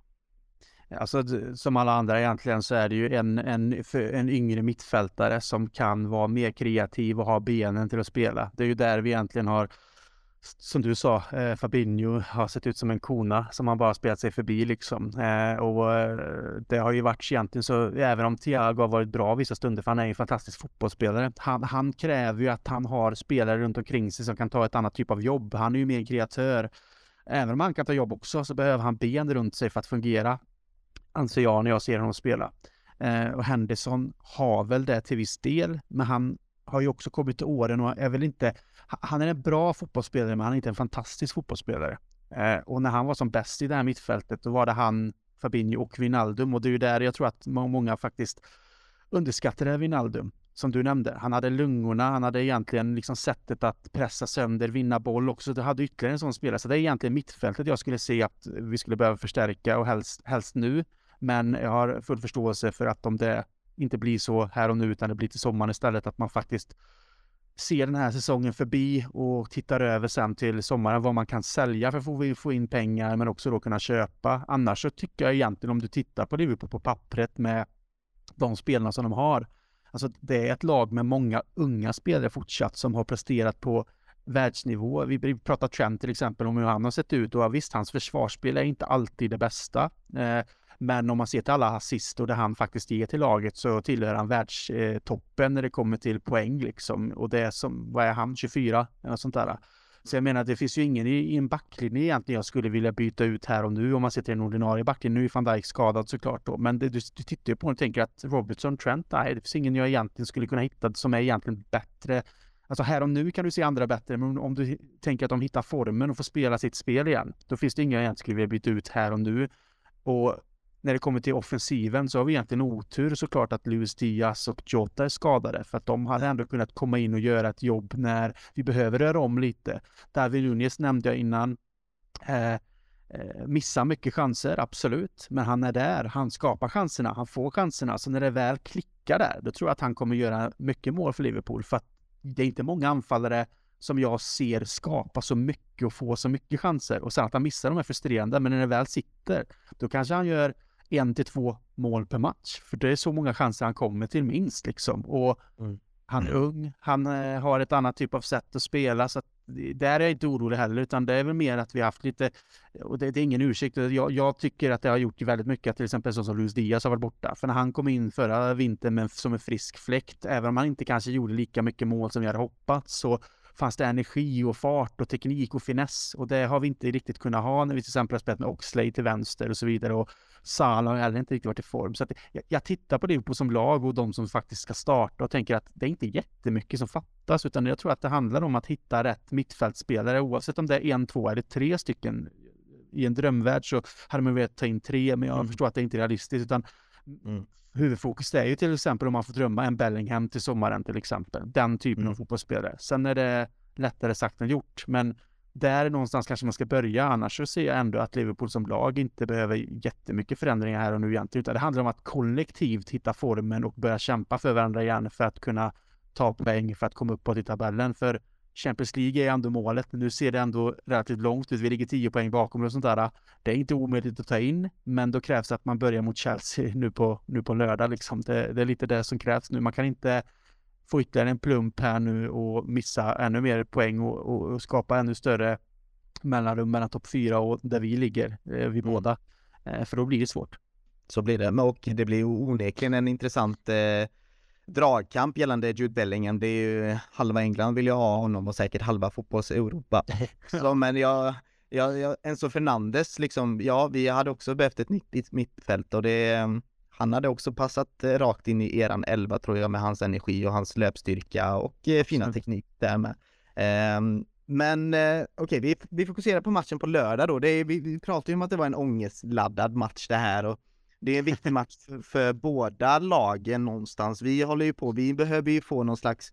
Alltså som alla andra egentligen så är det ju en, en, en yngre mittfältare som kan vara mer kreativ och ha benen till att spela. Det är ju där vi egentligen har som du sa, eh, Fabinho har sett ut som en kona som han bara spelat sig förbi liksom. Eh, och eh, det har ju varit egentligen så, även om Thiago har varit bra vissa stunder, för han är ju en fantastisk fotbollsspelare. Han, han kräver ju att han har spelare runt omkring sig som kan ta ett annat typ av jobb. Han är ju mer kreatör. Även om han kan ta jobb också så behöver han ben runt sig för att fungera. Anser jag när jag ser honom spela. Eh, och Henderson har väl det till viss del, men han har ju också kommit till åren och är väl inte han är en bra fotbollsspelare, men han är inte en fantastisk fotbollsspelare. Eh, och när han var som bäst i det här mittfältet, då var det han, Fabinho och Wijnaldum. Och det är ju där jag tror att många faktiskt underskattade Wijnaldum, som du nämnde. Han hade lungorna, han hade egentligen liksom sättet att pressa sönder, vinna boll också. Du hade ytterligare en sån spelare. Så det är egentligen mittfältet jag skulle se att vi skulle behöva förstärka och helst, helst nu. Men jag har full förståelse för att om det inte blir så här och nu, utan det blir till sommaren istället, att man faktiskt ser den här säsongen förbi och tittar över sen till sommaren vad man kan sälja för att få in pengar men också då kunna köpa. Annars så tycker jag egentligen om du tittar på Liverpool på pappret med de spelarna som de har. Alltså det är ett lag med många unga spelare fortsatt som har presterat på världsnivå. Vi pratar Trent till exempel om hur han har sett ut och visst, hans försvarsspel är inte alltid det bästa. Eh, men om man ser till alla assist och det han faktiskt ger till laget så tillhör han världstoppen när det kommer till poäng liksom. Och det är som, vad är han, 24 eller sånt där. Så jag menar, det finns ju ingen i, i en backlinje egentligen jag skulle vilja byta ut här och nu om man ser till en ordinarie backlinje. Nu är van Dijk skadad såklart då, men det, du, du tittar ju på och tänker att Robertson, Trent, nej, det finns ingen jag egentligen skulle kunna hitta som är egentligen bättre. Alltså här och nu kan du se andra bättre, men om du tänker att de hittar formen och får spela sitt spel igen, då finns det ingen jag egentligen skulle vilja byta ut här och nu. Och när det kommer till offensiven så har vi egentligen otur såklart att Luis Diaz och Jota är skadade för att de hade ändå kunnat komma in och göra ett jobb när vi behöver röra om lite. David Nunez nämnde jag innan. Eh, eh, missar mycket chanser, absolut, men han är där. Han skapar chanserna, han får chanserna. Så när det väl klickar där, då tror jag att han kommer göra mycket mål för Liverpool för att det är inte många anfallare som jag ser skapa så mycket och få så mycket chanser. Och sen att han missar de är frustrerande, men när det väl sitter, då kanske han gör en till två mål per match. För det är så många chanser han kommer till minst liksom. Och mm. han är ung, han eh, har ett annat typ av sätt att spela så att där är jag inte orolig heller utan det är väl mer att vi har haft lite, och det, det är ingen ursäkt, jag, jag, tycker att det har gjort väldigt mycket att till exempel så som Luis Diaz har varit borta. För när han kom in förra vintern med, som en frisk fläkt, även om han inte kanske gjorde lika mycket mål som vi hade hoppats, så fanns det energi och fart och teknik och finess. Och det har vi inte riktigt kunnat ha när vi till exempel har spelat med Oxlade till vänster och så vidare. Och Salah har heller inte riktigt varit i form. Så att jag, jag tittar på Liverpool som lag och de som faktiskt ska starta och tänker att det är inte jättemycket som fattas, utan jag tror att det handlar om att hitta rätt mittfältspelare, oavsett om det är en, två eller tre stycken. I en drömvärld så hade man velat ta in tre, men jag mm. förstår att det inte är realistiskt, utan mm. huvudfokus är ju till exempel om man får drömma en Bellingham till sommaren till exempel. Den typen mm. av fotbollsspelare. Sen är det lättare sagt än gjort, men där någonstans kanske man ska börja. Annars så ser jag ändå att Liverpool som lag inte behöver jättemycket förändringar här och nu egentligen, utan det handlar om att kollektivt hitta formen och börja kämpa för varandra igen för att kunna ta poäng för att komma uppåt i tabellen. För Champions League är ändå målet. Nu ser det ändå relativt långt ut. Vi ligger tio poäng bakom och sånt där. Det är inte omöjligt att ta in, men då krävs det att man börjar mot Chelsea nu på, nu på lördag. Liksom. Det, det är lite det som krävs nu. Man kan inte få ytterligare en plump här nu och missa ännu mer poäng och, och, och skapa ännu större mellanrum mellan topp fyra och där vi ligger, eh, vi mm. båda. Eh, för då blir det svårt. Så blir det, och det blir onekligen en intressant eh, dragkamp gällande Jude Bellingham. Det är ju halva England vill jag ha honom och säkert halva fotbolls-Europa. Så, men jag, jag, jag, Enzo Fernandes liksom, ja vi hade också behövt ett nytt mittfält och det han hade också passat eh, rakt in i eran elva tror jag med hans energi och hans löpstyrka och eh, fina teknik där med. Um, men eh, okej, okay, vi, vi fokuserar på matchen på lördag då. Det vi, vi pratade ju om att det var en ångestladdad match det här och det är en viktig match för, för båda lagen någonstans. Vi håller ju på, vi behöver ju få någon slags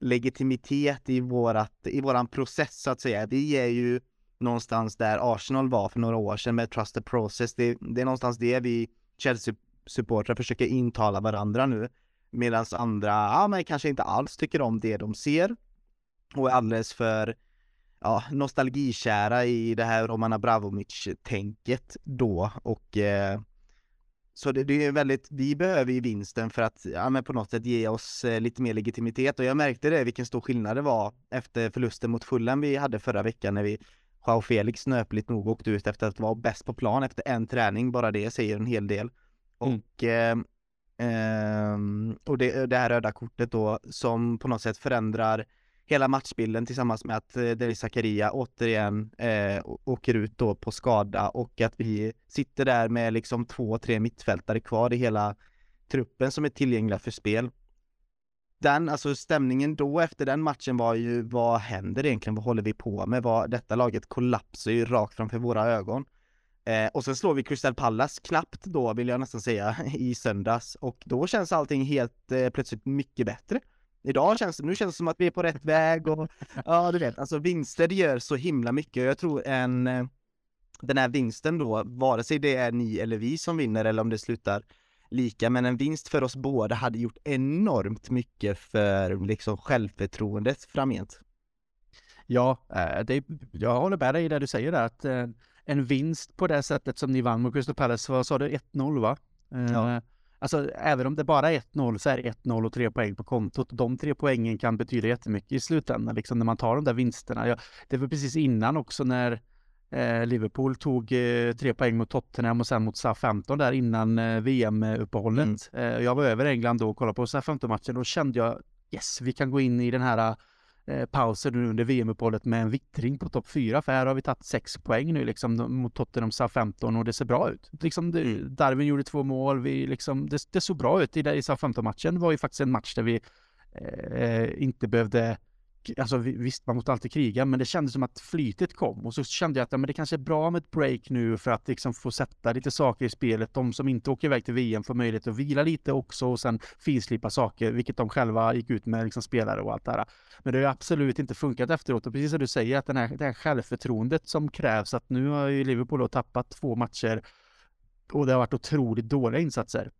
legitimitet i vårat, i våran process så att säga. Vi är ju någonstans där Arsenal var för några år sedan med Trust the Process. Det, det är någonstans det vi Chelsea supportrar försöker intala varandra nu. Medan andra, ja men kanske inte alls tycker om det de ser. Och är alldeles för ja, nostalgikära i det här Roman Bravomic-tänket då och eh, så det, det, är väldigt, vi behöver ju vinsten för att ja, men på något sätt ge oss eh, lite mer legitimitet och jag märkte det vilken stor skillnad det var efter förlusten mot Fulham vi hade förra veckan när vi Joao Felix snöpligt nog åkte ut efter att vara bäst på plan efter en träning, bara det säger en hel del. Mm. Och, eh, eh, och det, det här röda kortet då som på något sätt förändrar hela matchbilden tillsammans med att eh, Denis Zakaria återigen eh, åker ut då på skada och att vi sitter där med liksom två, tre mittfältare kvar i hela truppen som är tillgängliga för spel. Den, alltså stämningen då efter den matchen var ju, vad händer egentligen? Vad håller vi på med? Vad, detta laget kollapsar ju rakt framför våra ögon. Eh, och sen slår vi Crystal Palace knappt då vill jag nästan säga i söndags och då känns allting helt eh, plötsligt mycket bättre. Idag känns det, nu känns det som att vi är på rätt väg och ja du vet, alltså vinster gör så himla mycket. Jag tror en eh, den här vinsten då, vare sig det är ni eller vi som vinner eller om det slutar lika, men en vinst för oss båda hade gjort enormt mycket för liksom självförtroendet framgent. Ja, eh, det, jag håller med dig i det du säger där att en vinst på det sättet som ni vann mot Crystal Palace, vad sa du, 1-0 va? Eh, ja. Alltså även om det bara är 1-0 så är det 1-0 och tre poäng på kontot. De tre poängen kan betyda jättemycket i slutändan, liksom när man tar de där vinsterna. Ja, det var precis innan också när eh, Liverpool tog eh, tre poäng mot Tottenham och sen mot SA-15 där innan eh, VM-uppehållet. Mm. Eh, jag var över England då och kollade på SA-15-matchen och då kände jag yes, vi kan gå in i den här eh, pauser nu under VM-uppehållet med en vittring på topp 4. För här har vi tagit 6 poäng nu liksom mot Tottenham sa 15 och det ser bra ut. Liksom det, mm. Darwin gjorde två mål, vi liksom, det, det såg bra ut i, i sa 15 matchen. Det var ju faktiskt en match där vi eh, inte behövde alltså visst, man måste alltid kriga, men det kändes som att flytet kom och så kände jag att ja, men det kanske är bra med ett break nu för att liksom få sätta lite saker i spelet. De som inte åker iväg till VM får möjlighet att vila lite också och sen finslipa saker, vilket de själva gick ut med, liksom spelare och allt det här. Men det har ju absolut inte funkat efteråt och precis som du säger att den här, det här självförtroendet som krävs att nu har ju Liverpool då tappat två matcher och det har varit otroligt dåliga insatser.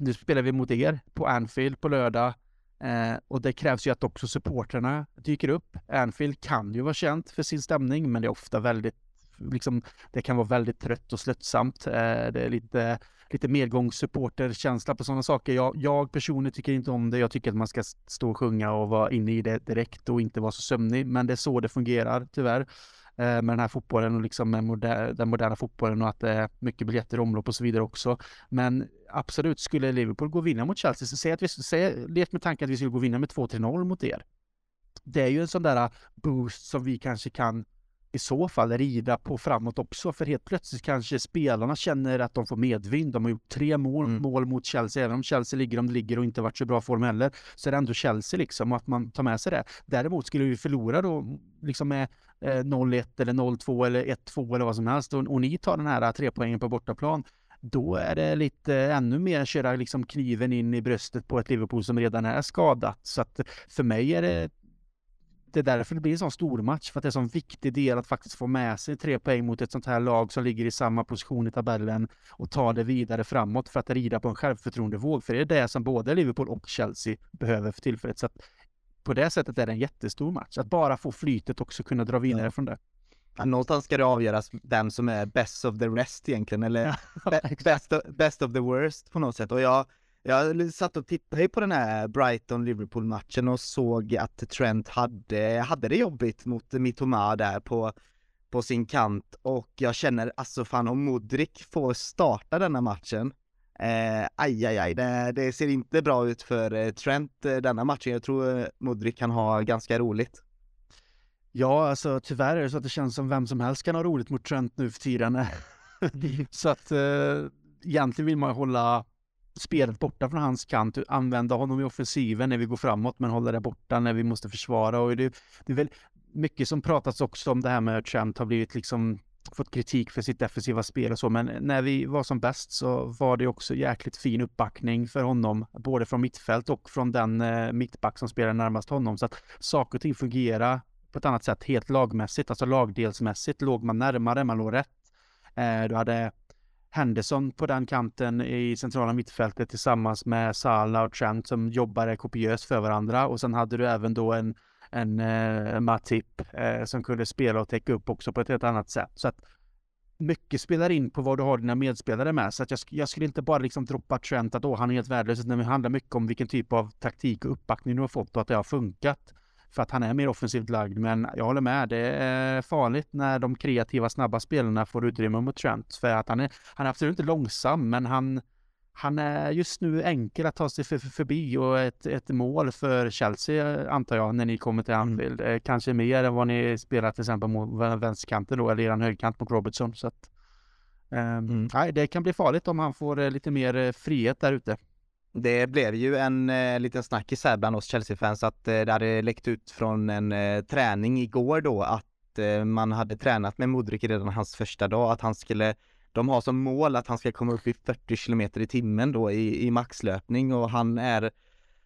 Nu spelar vi mot er på Anfield på lördag Eh, och det krävs ju att också supporterna dyker upp. Anfield kan ju vara känt för sin stämning, men det är ofta väldigt, liksom, det kan vara väldigt trött och slöttsamt. Eh, det är lite, lite medgångssupporterkänsla på sådana saker. Jag, jag personligen tycker inte om det. Jag tycker att man ska stå och sjunga och vara inne i det direkt och inte vara så sömnig, men det är så det fungerar tyvärr. Eh, med den här fotbollen och liksom med moder den moderna fotbollen och att det är mycket biljetter i omlopp och så vidare också. Men absolut, skulle Liverpool gå och vinna mot Chelsea, så säg att vi, säg, lek med tanken att vi skulle gå och vinna med 2-3-0 mot er. Det är ju en sån där boost som vi kanske kan i så fall rida på framåt också, för helt plötsligt kanske spelarna känner att de får medvind. De har gjort tre mål, mm. mål mot Chelsea, även om Chelsea ligger om de ligger och inte varit så bra form heller, så är det ändå Chelsea liksom, och att man tar med sig det. Däremot skulle vi förlora då, liksom med eh, 0-1 eller 0-2 eller 1-2 eller vad som helst, och, och ni tar den här tre poängen på bortaplan, då är det lite ännu mer köra liksom kniven in i bröstet på ett Liverpool som redan är skadat. Så att för mig är det det är därför det blir en sån stor match för att det är en sån viktig del att faktiskt få med sig tre poäng mot ett sånt här lag som ligger i samma position i tabellen och ta det vidare framåt för att rida på en självförtroendevåg. För det är det som både Liverpool och Chelsea behöver för tillfället. Så att på det sättet är det en jättestor match. Att bara få flytet också kunna dra vidare ja. från det. Ja, någonstans ska det avgöras vem som är best of the rest egentligen, eller best, of, best of the worst på något sätt. Och jag, jag satt och tittade på den här Brighton-Liverpool-matchen och såg att Trent hade, hade det jobbigt mot Mitoma där på, på sin kant och jag känner alltså fan om Modric får starta denna matchen eh, aj, aj, aj, det, det, ser inte bra ut för eh, Trent eh, denna matchen. Jag tror eh, Modric kan ha ganska roligt. Ja, alltså tyvärr är det så att det känns som vem som helst kan ha roligt mot Trent nu för tiden. så att eh, egentligen vill man hålla spelet borta från hans kant, använda honom i offensiven när vi går framåt, men hålla det borta när vi måste försvara. Och det, det är väl mycket som pratats också om det här med att Trent har blivit liksom fått kritik för sitt defensiva spel och så, men när vi var som bäst så var det också jäkligt fin uppbackning för honom, både från mittfält och från den eh, mittback som spelar närmast honom. Så att saker och ting fungerar på ett annat sätt, helt lagmässigt, alltså lagdelsmässigt låg man närmare, man låg rätt. Eh, du hade Henderson på den kanten i centrala mittfältet tillsammans med Salah och Trent som jobbade kopiöst för varandra och sen hade du även då en, en eh, Matip eh, som kunde spela och täcka upp också på ett helt annat sätt. Så att mycket spelar in på vad du har dina medspelare med. Så att jag, jag skulle inte bara liksom droppa Trent att han är helt värdelös, utan det handlar mycket om vilken typ av taktik och uppbackning du har fått och att det har funkat för att han är mer offensivt lagd. Men jag håller med, det är farligt när de kreativa, snabba spelarna får utrymme mot Trent. För att han är, han är absolut inte långsam, men han, han är just nu enkel att ta sig för, för, förbi och ett, ett mål för Chelsea antar jag när ni kommer till Anfield. Mm. Kanske mer än vad ni spelar till exempel mot vänsterkanten då eller er högerkant mot Robertson. Så att, um, mm. nej, det kan bli farligt om han får eh, lite mer eh, frihet där ute. Det blev ju en eh, liten snackis här bland oss Chelsea-fans att eh, det hade läckt ut från en eh, träning igår då att eh, man hade tränat med Modric redan hans första dag, att han skulle de har som mål att han ska komma upp i 40 km i timmen då i, i maxlöpning och han är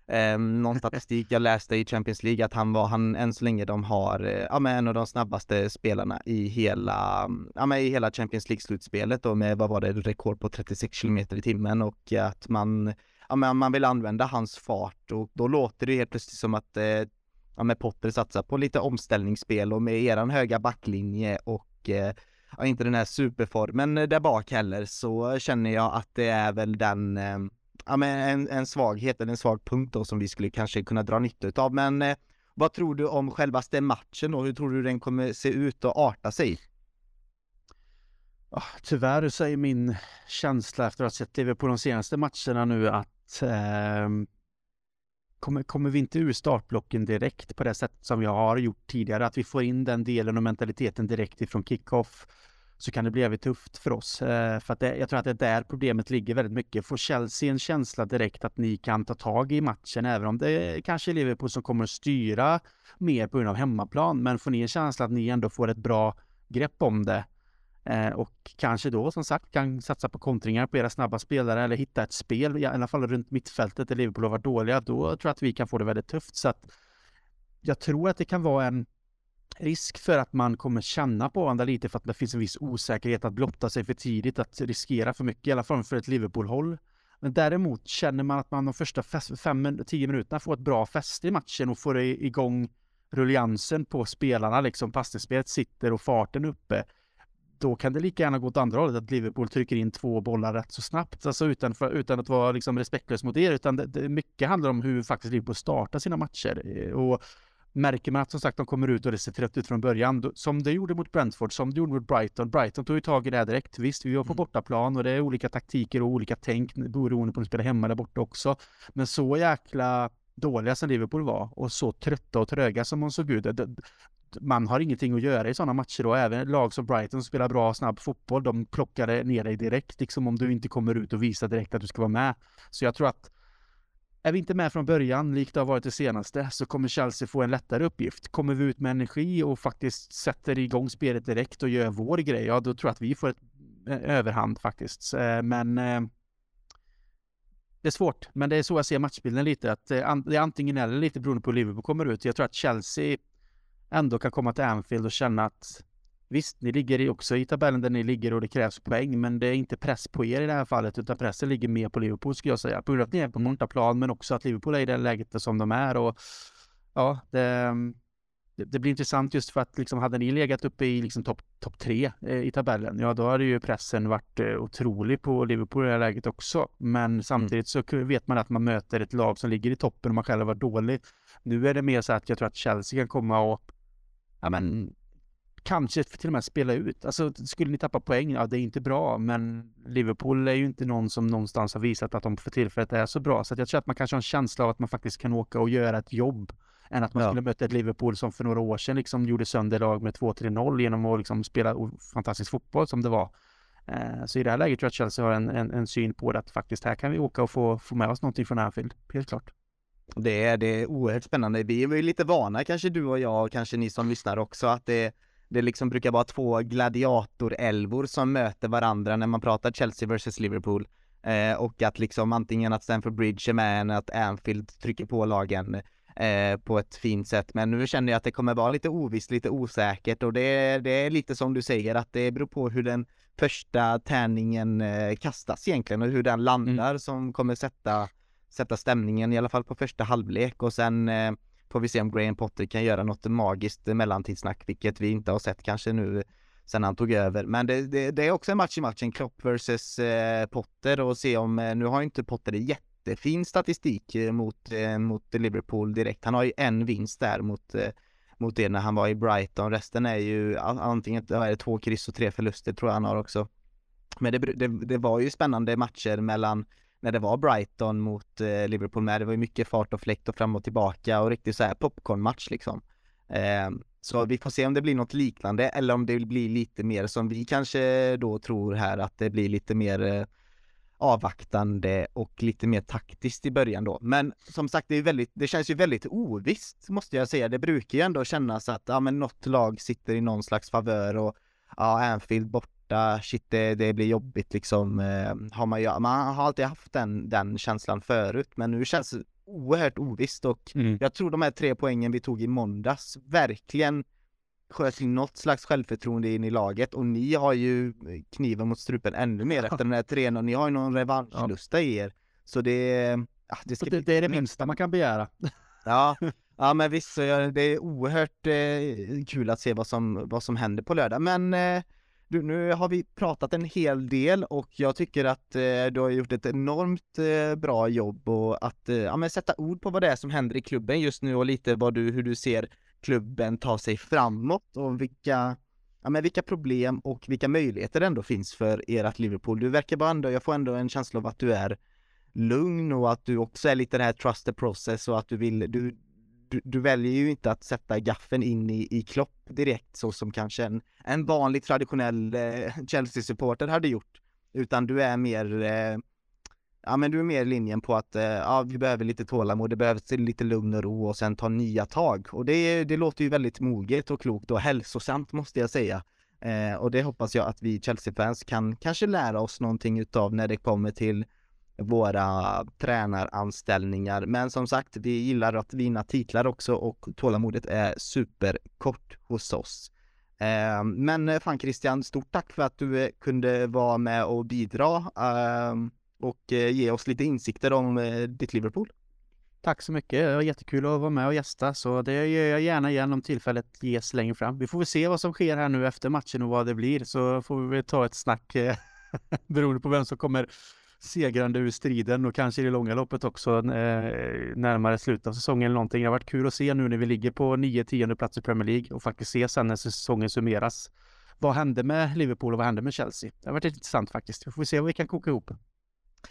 eh, någon statistik jag läste i Champions League att han var, han än så länge de har, eh, ja men en av de snabbaste spelarna i hela, ja men i hela Champions League-slutspelet då med, vad var det, rekord på 36 km i timmen och att man ja, men man vill använda hans fart och då låter det helt plötsligt som att eh, ja, men Potter satsar på lite omställningsspel och med eran höga backlinje och eh, ja, inte den här superformen där bak heller så känner jag att det är väl den eh, ja, men en, en svaghet eller en svag punkt då som vi skulle kanske kunna dra nytta av. Men eh, vad tror du om självaste matchen och hur tror du den kommer se ut och arta sig? Ah, tyvärr så är min känsla efter att ha sett TV på de senaste matcherna nu att eh, kommer, kommer vi inte ur startblocken direkt på det sätt som jag har gjort tidigare, att vi får in den delen och mentaliteten direkt ifrån kickoff, så kan det bli jävligt tufft för oss. Eh, för att det, jag tror att det är där problemet ligger väldigt mycket. Får Chelsea en känsla direkt att ni kan ta tag i matchen, även om det är kanske är Liverpool som kommer att styra mer på grund av hemmaplan, men får ni en känsla att ni ändå får ett bra grepp om det Eh, och kanske då som sagt kan satsa på kontringar på era snabba spelare eller hitta ett spel, i alla fall runt mittfältet där Liverpool har varit dåliga, då tror jag att vi kan få det väldigt tufft. Så att jag tror att det kan vara en risk för att man kommer känna på varandra lite för att det finns en viss osäkerhet att blotta sig för tidigt, att riskera för mycket, i alla fall för ett Liverpool-håll. Men däremot känner man att man de första fem, tio minuterna får ett bra fäste i matchen och får igång rulliansen på spelarna, liksom passningsspelet sitter och farten uppe. Då kan det lika gärna gå åt andra hållet, att Liverpool trycker in två bollar rätt så snabbt, alltså utan, för, utan att vara liksom respektlös mot er, utan det, det, mycket handlar om hur faktiskt Liverpool startar sina matcher. Och märker man att som sagt de kommer ut och det ser trött ut från början, då, som det gjorde mot Brentford, som det gjorde mot Brighton. Brighton tog ju tag i det här direkt. Visst, vi var på mm. bortaplan och det är olika taktiker och olika tänk beroende på om du spelar hemma där borta också. Men så jäkla dåliga som Liverpool var och så trötta och tröga som de såg ut. Man har ingenting att göra i sådana matcher då. Även lag som Brighton som spelar bra snabb fotboll, de plockade ner dig direkt, liksom om du inte kommer ut och visar direkt att du ska vara med. Så jag tror att är vi inte med från början, likt det har varit det senaste, så kommer Chelsea få en lättare uppgift. Kommer vi ut med energi och faktiskt sätter igång spelet direkt och gör vår grej, ja då tror jag att vi får ett överhand faktiskt. Eh, men eh, det är svårt, men det är så jag ser matchbilden lite, att eh, det är antingen eller lite beroende på hur Liverpool kommer ut. Jag tror att Chelsea ändå kan komma till Anfield och känna att Visst, ni ligger också i tabellen där ni ligger och det krävs poäng, men det är inte press på er i det här fallet, utan pressen ligger mer på Liverpool skulle jag säga. På grund av att ni är på bortaplan, men också att Liverpool är i det läget som de är och ja, det, det, blir intressant just för att liksom hade ni legat uppe i liksom topp top tre eh, i tabellen, ja då hade ju pressen varit eh, otrolig på Liverpool i det här läget också. Men mm. samtidigt så vet man att man möter ett lag som ligger i toppen och man själv var dålig. Nu är det mer så att jag tror att Chelsea kan komma och ja men kanske till och med spela ut. Alltså skulle ni tappa poäng, ja det är inte bra, men Liverpool är ju inte någon som någonstans har visat att de för tillfället är så bra. Så jag tror att man kanske har en känsla av att man faktiskt kan åka och göra ett jobb än att man ja. skulle möta ett Liverpool som för några år sedan liksom gjorde sönder lag med 2-3-0 genom att liksom spela fantastisk fotboll som det var. Eh, så i det här läget tror jag att Chelsea har en, en, en, syn på det att faktiskt här kan vi åka och få, få med oss någonting från Anfield, helt klart. Det är, det är oerhört spännande. Vi är lite vana, kanske du och jag och kanske ni som lyssnar också, att det det liksom brukar vara två gladiatorälvor som möter varandra när man pratar Chelsea vs Liverpool. Eh, och att liksom antingen att Stamford Bridge är med än att Anfield trycker på lagen eh, på ett fint sätt. Men nu känner jag att det kommer vara lite ovisst, lite osäkert och det, det är lite som du säger att det beror på hur den första tärningen eh, kastas egentligen och hur den landar mm. som kommer sätta, sätta stämningen i alla fall på första halvlek och sen eh, får vi se om Graham Potter kan göra något magiskt mellantidssnack, vilket vi inte har sett kanske nu sen han tog över. Men det, det, det är också en match i matchen, Klopp vs eh, Potter och se om, eh, nu har inte Potter jättefin statistik eh, mot, eh, mot Liverpool direkt. Han har ju en vinst där mot, eh, mot det när han var i Brighton. Resten är ju antingen är det två kryss och tre förluster tror jag han har också. Men det, det, det var ju spännande matcher mellan när det var Brighton mot eh, Liverpool med. Det var ju mycket fart och fläkt och fram och tillbaka och riktigt så här popcornmatch liksom. Eh, så vi får se om det blir något liknande eller om det blir lite mer som vi kanske då tror här att det blir lite mer eh, avvaktande och lite mer taktiskt i början då. Men som sagt, det, är väldigt, det känns ju väldigt ovisst måste jag säga. Det brukar ju ändå kännas att ja, men något lag sitter i någon slags favör och ja, Anfield bort borta, shit det, det blir jobbigt liksom. Eh, har man, ju, man har alltid haft den, den känslan förut, men nu känns det oerhört ovisst och mm. jag tror de här tre poängen vi tog i måndags verkligen sköt in något slags självförtroende in i laget och ni har ju kniven mot strupen ännu mer efter den här 3 Ni har ju någon revanschlusta i er. Så det, ja, det, det, det är det minsta man kan begära. Ja, ja men visst, det är oerhört eh, kul att se vad som, vad som händer på lördag. Men eh, du, nu har vi pratat en hel del och jag tycker att eh, du har gjort ett enormt eh, bra jobb och att eh, ja, men sätta ord på vad det är som händer i klubben just nu och lite vad du, hur du ser klubben ta sig framåt och vilka, ja, men vilka problem och vilka möjligheter det ändå finns för ert Liverpool. Du verkar bara ändå, jag får ändå en känsla av att du är lugn och att du också är lite det här trust the process och att du vill, du, du, du, väljer ju inte att sätta gaffen in i, i Klopp direkt så som kanske en, en vanlig traditionell eh, Chelsea-supporter hade gjort. Utan du är mer eh, ja men du är mer linjen på att eh, ja, vi behöver lite tålamod, det behövs lite lugn och ro och sen ta nya tag. Och det, det låter ju väldigt moget och klokt och hälsosamt måste jag säga. Eh, och det hoppas jag att vi Chelsea-fans kan kanske lära oss någonting utav när det kommer till våra tränaranställningar. Men som sagt, vi gillar att vinna titlar också och tålamodet är superkort hos oss. Ehm, men eh, fan Christian, stort tack för att du eh, kunde vara med och bidra ehm, och eh, ge oss lite insikter om ditt Liverpool. Tack så mycket. Det var jättekul att vara med och gästa, så det gör jag gärna igen om tillfället ges längre fram. Vi får väl se vad som sker här nu efter matchen och vad det blir, så får vi väl ta ett snack beroende på vem som kommer segrande ur striden och kanske i det långa loppet också närmare slutet av säsongen eller någonting. Det har varit kul att se nu när vi ligger på 9-10 plats i Premier League och faktiskt se sen när säsongen summeras. Vad hände med Liverpool och vad hände med Chelsea? Det har varit intressant faktiskt. Vi får se vad vi kan koka ihop.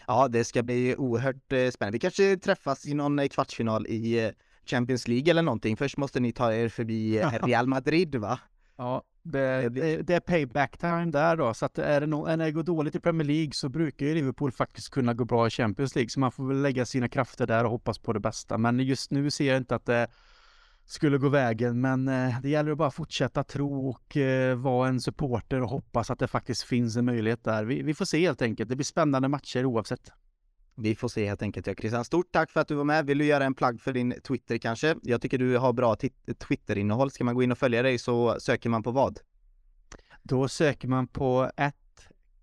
Ja, det ska bli oerhört eh, spännande. Vi kanske träffas i någon eh, kvartsfinal i eh, Champions League eller någonting. Först måste ni ta er förbi Real Madrid, va? Ja, det, det, det, är payback time där då, så att är det, no, när det går dåligt i Premier League så brukar ju Liverpool faktiskt kunna gå bra i Champions League, så man får väl lägga sina krafter där och hoppas på det bästa. Men just nu ser jag inte att det skulle gå vägen, men eh, det gäller att bara fortsätta tro och eh, vara en supporter och hoppas att det faktiskt finns en möjlighet där. Vi, vi, får se helt enkelt. Det blir spännande matcher oavsett. Vi får se helt enkelt. Christian, stort tack för att du var med. Vill du göra en plagg för din Twitter kanske? Jag tycker du har bra Twitter-innehåll. Ska man gå in och följa dig så söker man på vad? Då söker man på ett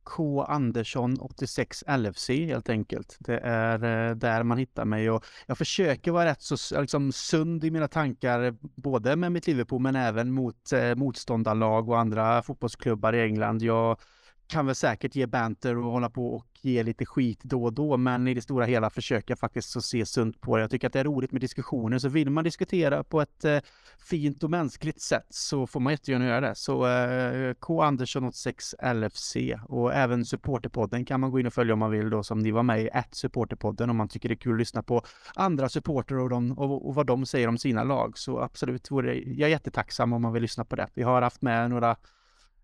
K Andersson 86 LFC helt enkelt. Det är eh, där man hittar mig och jag försöker vara rätt så liksom, sund i mina tankar, både med mitt Liverpool men även mot eh, motståndarlag och andra fotbollsklubbar i England. Jag kan väl säkert ge banter och hålla på och ge lite skit då och då, men i det stora hela försöker jag faktiskt att se sunt på det. Jag tycker att det är roligt med diskussioner, så vill man diskutera på ett eh, fint och mänskligt sätt så får man jättegärna göra det. Så eh, K Andersson 86 LFC och även Supporterpodden kan man gå in och följa om man vill då, som ni var med i ett Supporterpodden om man tycker det är kul att lyssna på andra supporter och, de, och, och vad de säger om sina lag. Så absolut, vore jag är jättetacksam om man vill lyssna på det. Vi har haft med några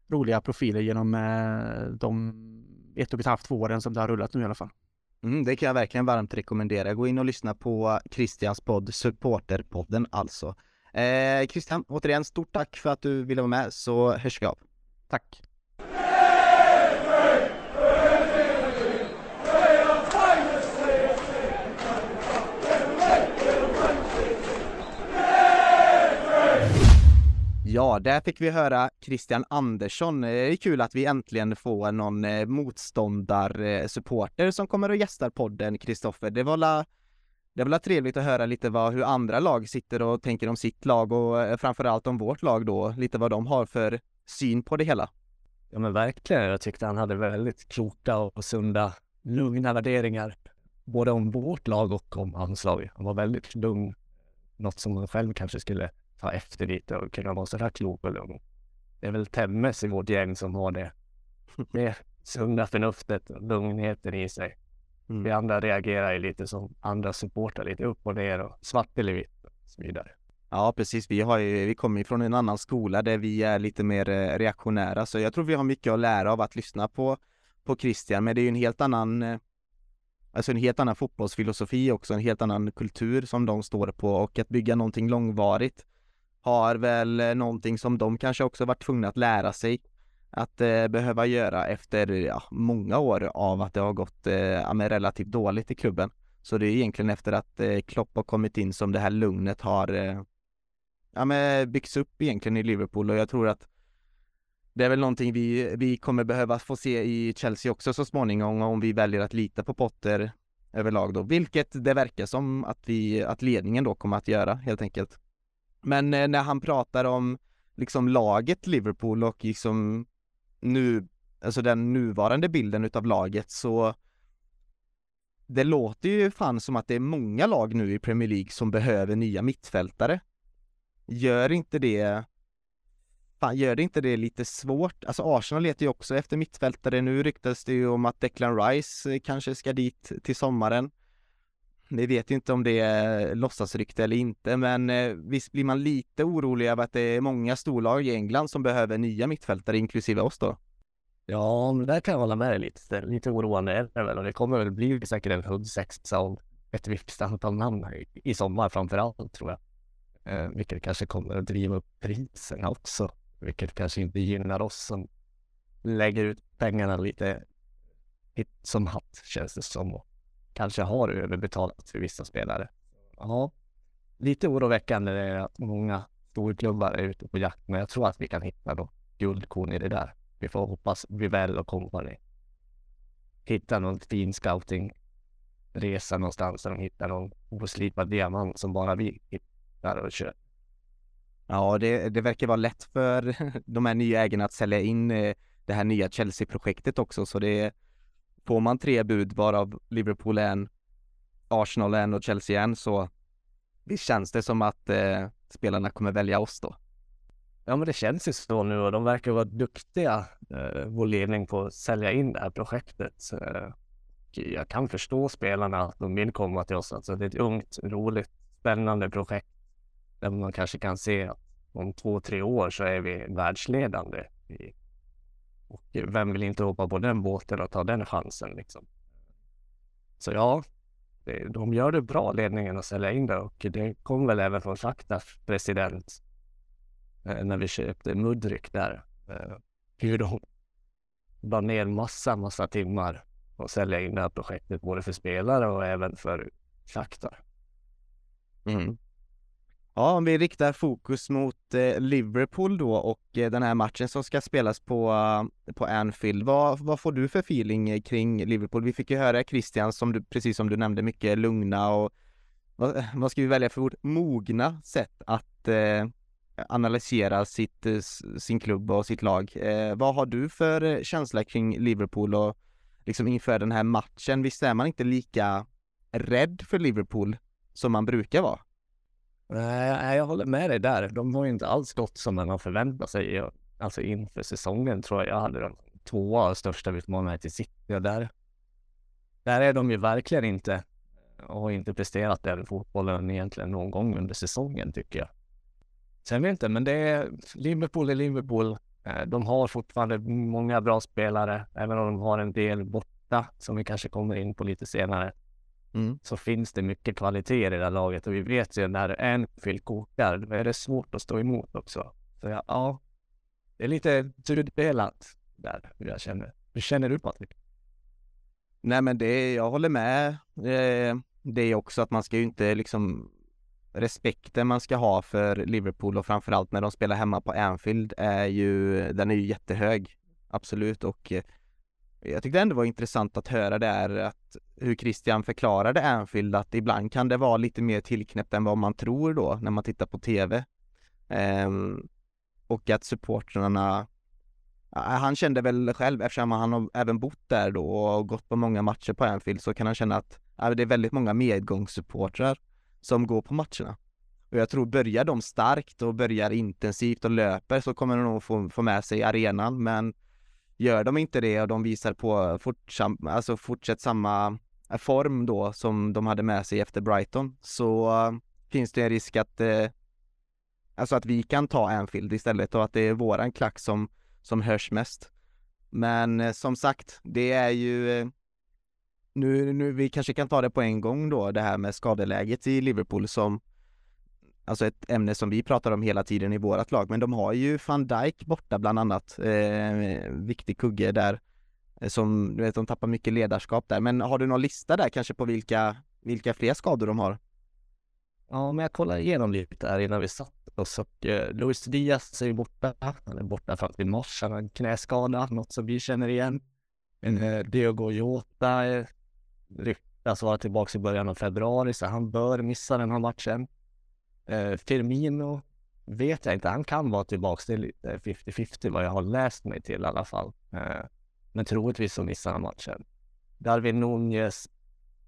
roliga profiler genom eh, de ett och ett halvt, två åren som det har rullat nu i alla fall. Mm, det kan jag verkligen varmt rekommendera. Gå in och lyssna på Christians podd, Supporterpodden alltså. Eh, Christian, återigen stort tack för att du ville vara med så hörs vi av. Tack! Ja, där fick vi höra Christian Andersson. Eh, det är kul att vi äntligen får någon eh, motståndarsupporter eh, som kommer och gästar podden, Kristoffer. Det var la, det var la trevligt att höra lite vad, hur andra lag sitter och tänker om sitt lag och framförallt om vårt lag då, lite vad de har för syn på det hela. Ja men verkligen, jag tyckte han hade väldigt kloka och sunda, lugna värderingar, både om vårt lag och om hans lag. Han var väldigt lugn, något som han själv kanske skulle ta efter lite och kunna vara sådär klok och lugn. Det är väl Temmes i vårt gäng som har det. Det sunda förnuftet och lugnheten i sig. Mm. Vi andra reagerar ju lite som andra supportrar, lite upp och ner och svart eller vitt och så vidare. Ja, precis. Vi, har ju, vi kommer från en annan skola där vi är lite mer eh, reaktionära, så jag tror vi har mycket att lära av att lyssna på, på Christian, men det är ju en helt annan eh, Alltså en helt annan fotbollsfilosofi också, en helt annan kultur som de står på och att bygga någonting långvarigt har väl eh, någonting som de kanske också varit tvungna att lära sig att eh, behöva göra efter ja, många år av att det har gått eh, ja, relativt dåligt i klubben. Så det är egentligen efter att eh, Klopp har kommit in som det här lugnet har eh, ja, men byggts upp egentligen i Liverpool och jag tror att det är väl någonting vi, vi kommer behöva få se i Chelsea också så småningom om vi väljer att lita på Potter överlag då, vilket det verkar som att vi, att ledningen då kommer att göra helt enkelt. Men eh, när han pratar om liksom laget Liverpool och liksom nu, alltså den nuvarande bilden utav laget så det låter ju fan som att det är många lag nu i Premier League som behöver nya mittfältare. Gör inte det Fan, gör det inte det lite svårt? Alltså Arsenal letar ju också efter mittfältare. Nu ryktas det ju om att Declan Rice eh, kanske ska dit till sommaren vi vet ju inte om det är låtsasrykte eller inte, men eh, visst blir man lite orolig över att det är många storlag i England som behöver nya mittfältare, inklusive oss då? Ja, men där kan jag hålla med dig lite. Lite oroande är det väl och det kommer väl bli säkert en huggsexa av ett visst antal namn i sommar framför allt tror jag. Eh, vilket kanske kommer att driva upp priserna också, vilket kanske inte gynnar oss som lägger ut pengarna lite hit som hatt känns det som kanske har överbetalat för vissa spelare. Ja, lite oroväckande är att många storklubbar är ute på jakt, men jag tror att vi kan hitta då guldkorn i det där. Vi får hoppas Vivell och kompani hittar någon fin scouting resa någonstans där de hittar någon oslipad diamant som bara vi hittar och köper. Ja, det, det verkar vara lätt för de här nya ägarna att sälja in eh, det här nya Chelsea-projektet också, så det får man tre bud varav Liverpool är en, Arsenal är en och Chelsea är en så visst känns det som att eh, spelarna kommer välja oss då. Ja, men det känns ju så nu och de verkar vara duktiga, eh, vår ledning, på att sälja in det här projektet. Eh, jag kan förstå spelarna att de vill komma till oss. Alltså, det är ett ungt, roligt, spännande projekt där man kanske kan se att om två, tre år så är vi världsledande. I, och vem vill inte hoppa på den båten och ta den chansen liksom? Så ja, det, de gör det bra ledningen att sälja in det och det kom väl även från Shakhtas president eh, när vi köpte Mudryk där. Eh, hur de la ner massa, massa timmar och sälja in det här projektet både för spelare och även för Shakhtar. Mm. Ja, om vi riktar fokus mot eh, Liverpool då och eh, den här matchen som ska spelas på, uh, på Anfield. Vad, vad får du för feeling eh, kring Liverpool? Vi fick ju höra Christian, som du, precis som du nämnde, mycket lugna och vad, vad ska vi välja för ord? Mogna sätt att eh, analysera sitt, eh, sin klubb och sitt lag. Eh, vad har du för känsla kring Liverpool och liksom inför den här matchen? Visst är man inte lika rädd för Liverpool som man brukar vara? Nej, jag håller med dig där. De har ju inte alls gått som man har förväntat sig. Eh, alltså inför säsongen tror jag jag hade de tvåa största utmaningarna till City och där, där är de ju verkligen inte eh, och har inte presterat den fotbollen egentligen någon gång under säsongen tycker jag. Sen vet jag inte, men det är Liverpool är Liverpool. Eh, de har fortfarande många bra spelare, även om de har en del borta som vi kanske kommer in på lite senare. Mm. Så finns det mycket kvalitet i det där laget och vi vet ju när Anfield kokar, då är det svårt att stå emot också. Så ja, ja det är lite tudelat där, hur jag känner. Hur känner du Patrik? Nej men det, jag håller med. Eh, det är också att man ska ju inte liksom respekten man ska ha för Liverpool och framförallt när de spelar hemma på Anfield är ju, den är ju jättehög. Absolut och eh, jag tyckte ändå var intressant att höra där att hur Christian förklarade Anfield att ibland kan det vara lite mer tillknäppt än vad man tror då när man tittar på TV. Um, ehm, och att supportrarna han kände väl själv, eftersom han har även bott där då och gått på många matcher på Anfield så kan han känna att det är väldigt många medgångssupportrar som går på matcherna. Och jag tror börjar de starkt och börjar intensivt och löper så kommer de nog få, få med sig arenan men gör de inte det och de visar på fortsam, alltså fortsatt samma eh, form då som de hade med sig efter Brighton så eh, finns det en risk att eh, alltså att vi kan ta Anfield istället och att det är våran klack som, som hörs mest. Men som sagt, det är ju nu, nu, vi kanske kan ta det på en gång då, det här med skadeläget i Liverpool som Alltså ett ämne som vi pratar om hela tiden i vårat lag, men de har ju van Dijk borta bland annat, eh, viktig kugge där eh, som, du vet, de tappar mycket ledarskap där, men har du någon lista där kanske på vilka, vilka fler skador de har? Ja, men jag kollade igenom lite här innan vi satt oss och eh, Luis Diaz är ju borta. Han är borta fram till mars. Han har en knäskada, något som vi känner igen. Men eh, Diogo Jota eh, ryktas vara tillbaka i början av februari, så han bör missa den här matchen. Eh, Firmino vet jag inte, han kan vara tillbaka. Det är lite 50-50 vad jag har läst mig till i alla fall. Eh, men troligtvis så missar han matchen. Darwin Nunez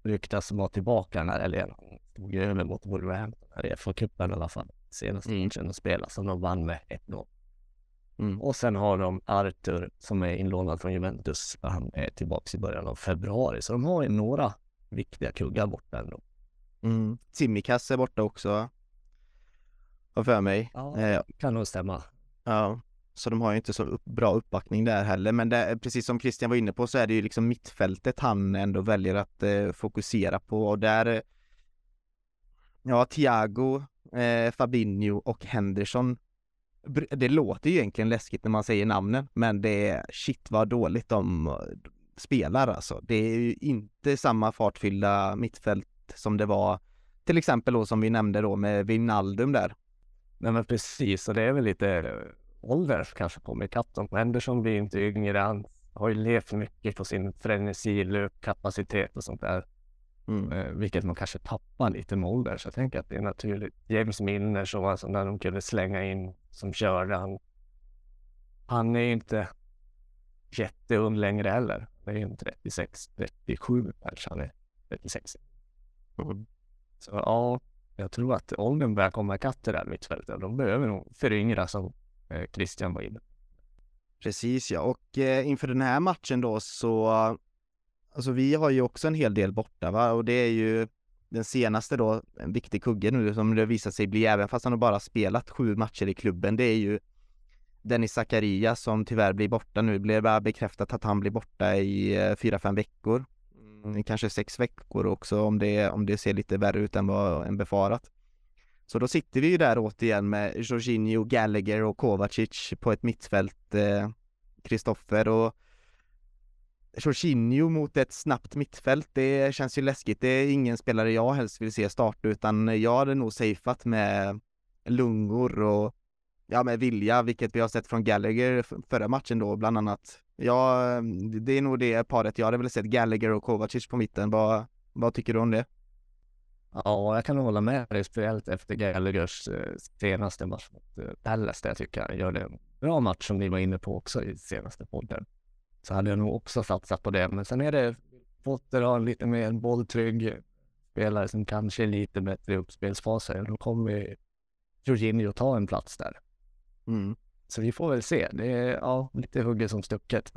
ryktas vara tillbaka den här helgen. Han stod ju över mot Wolverhampton här i FA-cupen i alla fall. Senaste mm. matchen de spelade som de vann med 1-0. Mm. Och sen har de Arthur som är inlånad från Juventus. Han är tillbaka i början av februari. Så de har ju några viktiga kuggar borta ändå. Mm. Tsimikas är borta också. Har för mig. Ja, Eh, kan nog stämma. ja. Så de har ju inte så upp, bra uppbackning där heller. Men det, precis som Christian var inne på så är det ju liksom mittfältet han ändå väljer att eh, fokusera på och där eh, Ja, Thiago, eh, Fabinho och Henderson Det låter ju egentligen läskigt när man säger namnen, men det är shit vad dåligt de spelar alltså. Det är ju inte samma fartfyllda mittfält som det var till exempel då som vi nämnde då med Wijnaldum där. Nej men precis, och det är väl lite eh, ålder kanske kommer ikapp dem. Henderson blir inte yngre, han har ju levt mycket på sin frenesi, löpkapacitet och sånt där. Mm. Eh, vilket man kanske tappar lite med ålder. Så jag tänker att det är naturligt. James Milner så alltså när de kunde slänga in som körde. Han, han är ju inte jätteung längre heller. Det är ju en 36, 37 kanske han är. 36. Mm. Så ja, jag tror att åldern börjar komma ikapp det där mittfältet. De behöver nog föryngra som eh, Christian var inne. Precis ja, och eh, inför den här matchen då så Alltså vi har ju också en hel del borta va och det är ju den senaste då, en viktig kugge nu som det visar sig bli även fast han har bara spelat sju matcher i klubben, det är ju Dennis Zakaria som tyvärr blir borta nu. Det blev bekräftat att han blir borta i eh, fyra, fem veckor. Kanske sex veckor också om det, om det ser lite värre ut än vad en befarat. Så då sitter vi ju där återigen med Jorginho, Gallagher och Kovacic på ett mittfält. Kristoffer eh, och Jorginho mot ett snabbt mittfält, det känns ju läskigt. Det är ingen spelare jag helst vill se starta utan jag hade nog safeat med lungor och ja, med vilja, vilket vi har sett från Gallagher förra matchen då bland annat. Ja, det är nog det paret jag hade väl sett Gallagher och Kovacic på mitten. Vad, vad tycker du om det? Ja, jag kan hålla med dig, speciellt efter Gallaghers eh, senaste match mot eh, Dallas, där jag tycker han gör det en bra match som ni var inne på också i senaste podden. Så hade jag nog också satsat på det, men sen är det Potter har en lite mer bolltrygg spelare som kanske är lite bättre i uppspelsfaser. Då kommer Jorginho ta en plats där. Mm. Så vi får väl se. Det är ja, lite hugget som stucket.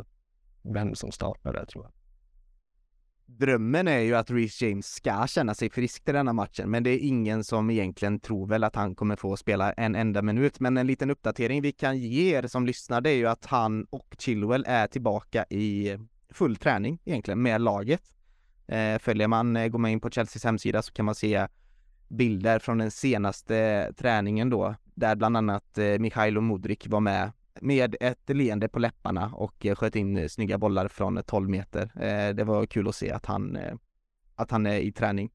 Vem som startar där tror jag. Drömmen är ju att Reece James ska känna sig frisk till denna matchen, men det är ingen som egentligen tror väl att han kommer få spela en enda minut. Men en liten uppdatering vi kan ge er som lyssnar, det är ju att han och Chilwell är tillbaka i full träning egentligen med laget. Eh, följer man, eh, går man in på Chelseas hemsida så kan man se bilder från den senaste träningen då, där bland annat Michailo Mikhailo Modric var med med ett leende på läpparna och eh, sköt in eh, snygga bollar från 12 meter. Det var kul att se att han, att han är i träning.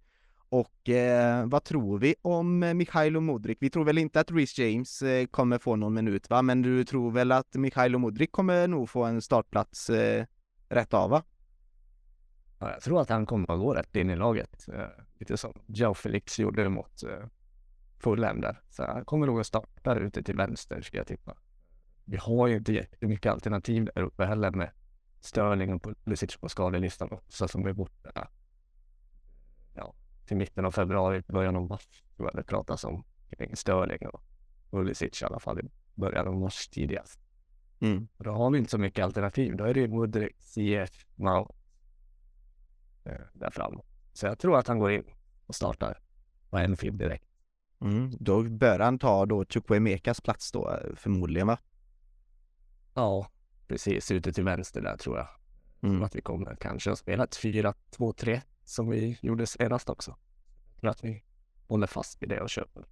Och eh, vad tror vi om Mikhailo Modric? Vi tror väl inte att Reece James eh, kommer få någon minut va? Men du tror väl att Mikhailo Modric kommer nog få en startplats eh, rätt av va? Ja, jag tror att han kommer att gå rätt in i laget. lite som Joe Felix gjorde mot Fulham där. Så han kommer nog att starta ute till vänster ska jag tippa vi har ju inte jättemycket alternativ där uppe heller med Sterling och Pulisic på skadelistan också som är borta. Ja, till mitten av februari, början av mars tror jag det pratas om kring Sterling och Pulisic i alla fall i början av mars tidigast. Mm. Då har vi inte så mycket alternativ. Då är det Mudrik, Ziyech, Mount eh, där framme. Så jag tror att han går in och startar på en film direkt. Mm. Då bör han ta då Chukwuemekas plats då förmodligen va? Ja, precis ute till vänster där tror jag. Mm. Att vi kommer kanske att spela ett 4-2-3 som vi gjorde senast också. För att vi håller fast vid det och köper.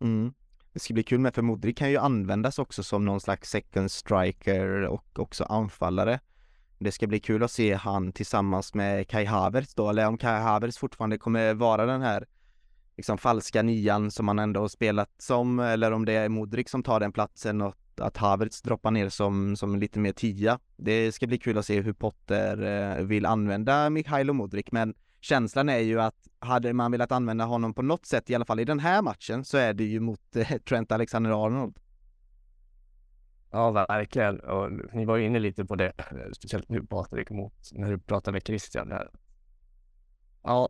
Mm. Det ska bli kul med för Modric kan ju användas också som någon slags second striker och också anfallare. Det ska bli kul att se han tillsammans med Kai Havertz då, eller om Kai Havertz fortfarande kommer vara den här liksom falska nian som han ändå har spelat som, eller om det är Modric som tar den platsen och att Havertz droppar ner som, som lite mer tia. Det ska bli kul att se hur Potter eh, vill använda Mikhailo Modric, men känslan är ju att hade man velat använda honom på något sätt, i alla fall i den här matchen, så är det ju mot eh, Trent Alexander-Arnold. Ja, verkligen. Och ni var ju inne lite på det, speciellt nu Patrik, mot när du pratade med Christian där. Ja,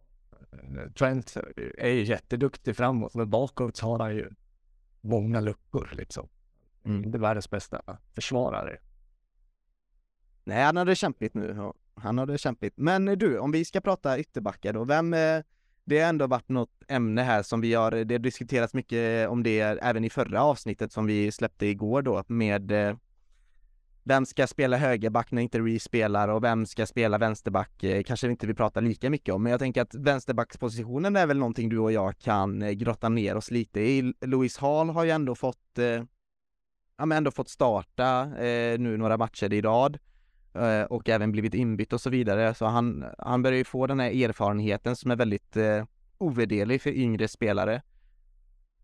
Trent är ju jätteduktig framåt, men bakåt har han ju många luckor liksom. Mm. Inte världens bästa försvarare. Nej, han hade kämpigt nu. Han hade kämpigt. Men du, om vi ska prata ytterbackar då, vem, det har ändå varit något ämne här som vi har, det har diskuterats mycket eh, om det även i förra avsnittet som vi släppte igår då med eh, vem ska spela högerback när inte Reece spelar och vem ska spela vänsterback eh, kanske inte vi pratar lika mycket om, men jag tänker att vänsterbackspositionen är väl någonting du och jag kan eh, grotta ner oss lite i. Louis Hall har ju ändå fått, eh, ja men ändå fått starta eh, nu några matcher i rad eh, Eh, och även blivit inbytt och så vidare, så han, han börjar ju få den här erfarenheten som är väldigt eh, ovärderlig för yngre spelare.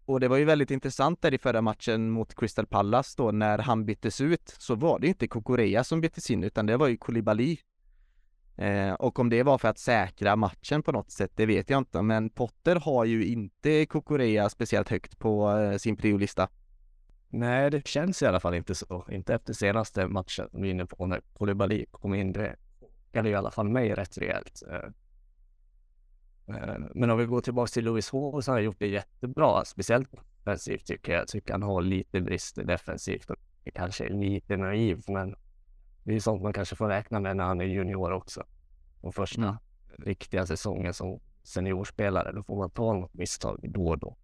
Och det var ju väldigt intressant där i förra matchen mot Crystal Palace då när han byttes ut så var det inte Kokorea som byttes in utan det var ju Koulibaly. Eh, och om det var för att säkra matchen på något sätt, det vet jag inte. Men Potter har ju inte Kokorea speciellt högt på eh, sin priolista. Nej, det känns i alla fall inte så. Inte efter senaste matchen vi är inne på när Koulibaly kom in. Det chockade i alla fall mig rätt rejält. Eh, Eh, men om vi går tillbaka till Louis Hall så har han gjort det jättebra, speciellt defensivt tycker jag. Jag tycker han har lite brister defensivt och kanske är lite naiv, men det är sånt man kanske får räkna med när han är junior också. Och första mm. riktiga säsongen som seniorspelare, då får man ta något misstag då och då.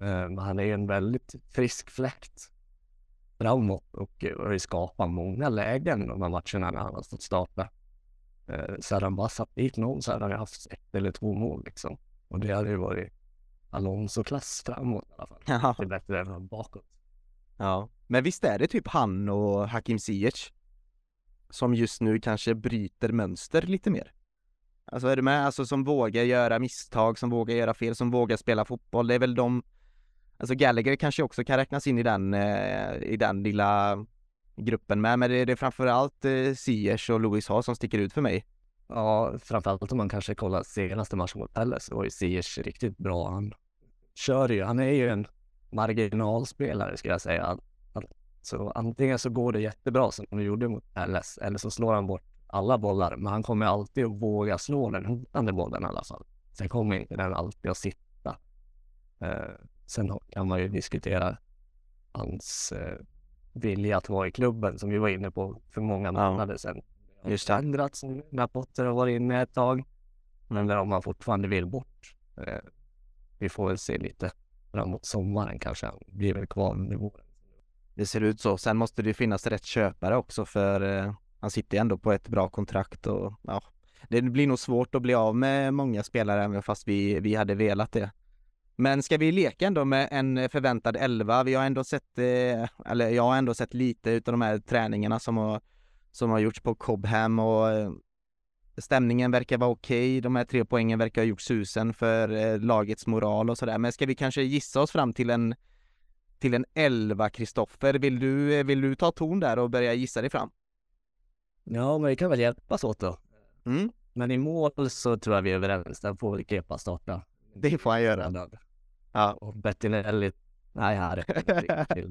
Eh, men han är en väldigt frisk fläkt framåt och har ju skapat många lägen de här matcherna när han har fått starta. Eh, så hade han bara satt dit någon så hade han haft ett eller två mål liksom. Och det hade ju varit Alonso-klass framåt i alla fall. Ja. Det är bättre än bakåt. Ja, men visst är det typ han och Hakim Ziyech som just nu kanske bryter mönster lite mer? Alltså är du med? Alltså som vågar göra misstag, som vågar göra fel, som vågar spela fotboll. Det är väl de Alltså Gallagher kanske också kan räknas in i den, eh, i den lilla gruppen med, men det är, det är framförallt eh, Siers och Louis Hall som sticker ut för mig. Ja, framförallt om man kanske kollar senaste matchen mot Pelles så var ju Siers riktigt bra. Han kör ju, han är ju en marginalspelare skulle jag säga. Så antingen så går det jättebra som han gjorde mot Pelles eller så slår han bort alla bollar, men han kommer alltid att våga slå den hotande bollen i alla fall. Sen kommer inte den alltid att sitta. Eh, Sen kan man ju diskutera hans eh, vilja att vara i klubben som vi var inne på för många månader ja. sedan. Just det. ändrats när Potter har varit inne ett tag. Men där om man fortfarande vill bort. Eh, vi får väl se lite framåt sommaren kanske. Han blir väl kvar under våren. Det ser ut så. Sen måste det finnas rätt köpare också för eh, han sitter ändå på ett bra kontrakt och ja, det blir nog svårt att bli av med många spelare även fast vi, vi hade velat det. Men ska vi leka ändå med en förväntad elva? Vi har ändå sett, eh, eller jag har ändå sett lite utav de här träningarna som har, som har gjorts på Cobham och eh, stämningen verkar vara okej. Okay. De här tre poängen verkar ha gjort susen för eh, lagets moral och sådär. Men ska vi kanske gissa oss fram till en till en elva, Kristoffer. Vill du, vill du ta ton där och börja gissa dig fram? Ja, men vi kan väl hjälpas åt då. Mm. Men i mål så tror jag vi är överens. Där får väl Kepa starta. Det får han göra. Ja. Och Bettinelli, nej här är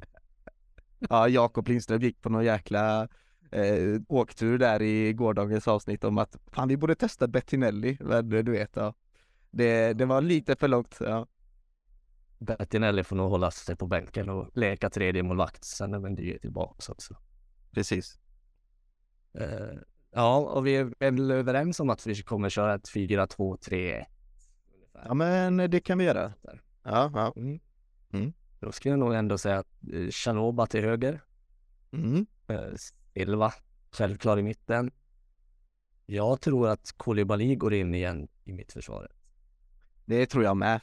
Ja, Jakob Lindström gick på någon jäkla eh, åktur där i gårdagens avsnitt om att fan vi borde testa Bettinelli, men du vet ja. Det, det var lite för långt, ja. Bettinelli får nog hålla sig på bänken och leka tredje målvakt sen när Mendy är tillbaka också. Precis. Uh, ja, och vi är väl överens om att vi kommer köra ett 4-2-3-1. Ja, men det kan vi göra. Ja, ja. Mm. Mm. Då skulle jag nog ändå säga att eh, Chanoba till höger. Mm. Eh, Silva självklar i mitten. Jag tror att Koulibaly går in igen i mittförsvaret. Det tror jag med.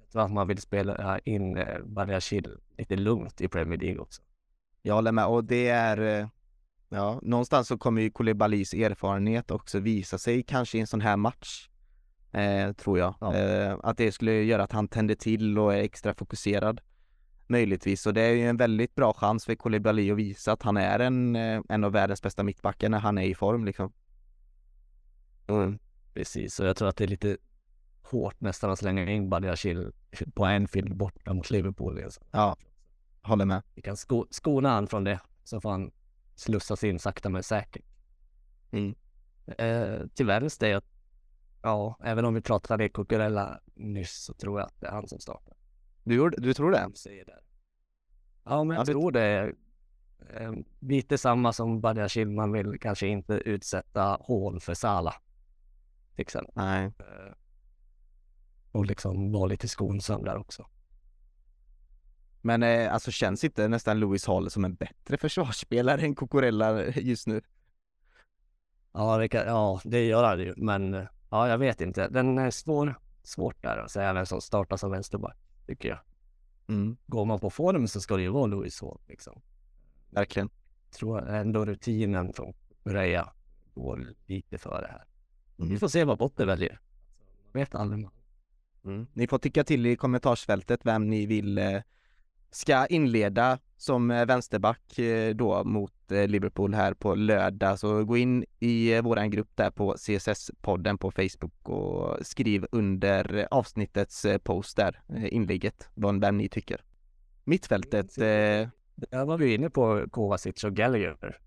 Jag tror att man vill spela in eh, Badiashil lite lugnt i Premier League också. Jag håller med och det är Ja, någonstans så kommer ju Koulibalys erfarenhet också visa sig kanske i en sån här match eh, tror jag. Ja. Eh, att det skulle göra att han tänder till och är extra fokuserad. Möjligtvis, och det är ju en väldigt bra chans för Koulibaly att visa att han är en, eh, en av världens bästa mittbackar när han är i form liksom. Mm. Precis, och jag tror att det är lite hårt nästan att slänga in Badiashil på en film borta mot Liverpool. Liksom. Ja, håller med. Vi kan sko skona han från det, så får han slussas in sakta men säkert. Mm. Eh, till vänster, jag Ja, även om vi pratade Cucurella nyss så tror jag att det är han som startar. Du, du tror det? Ja, men jag ja, tror det är eh, lite samma som Badiashil. Man vill kanske inte utsätta hål för Sala. Till exempel. Nej. Eh, och liksom vara lite skonsam där också. Men eh, alltså känns inte nästan Louis Hall som en bättre försvarsspelare än Cucurella just nu? Ja, det, kan, ja, det gör han ju, men ja, jag vet inte. Den är svår, svårt där att säga vem som startar som vänsterback, tycker jag. Mm. Går man på form så ska det ju vara Louis Hall, liksom. Verkligen. Tror ändå rutinen från Reja går lite före här. Mm. Vi får se vad Botte väljer. Man vet aldrig. Mm. Ni får tycka till i kommentarsfältet vem ni vill eh, ska inleda som eh, vänsterback eh, då mot eh, Liverpool här på lördag. Så gå in i våran grupp där på CSS-podden på Facebook och skriv under avsnittets post där, inlägget, vad vem ni tycker. Mittfältet, eh, Där var vi inne på Kovacic och Gallagher.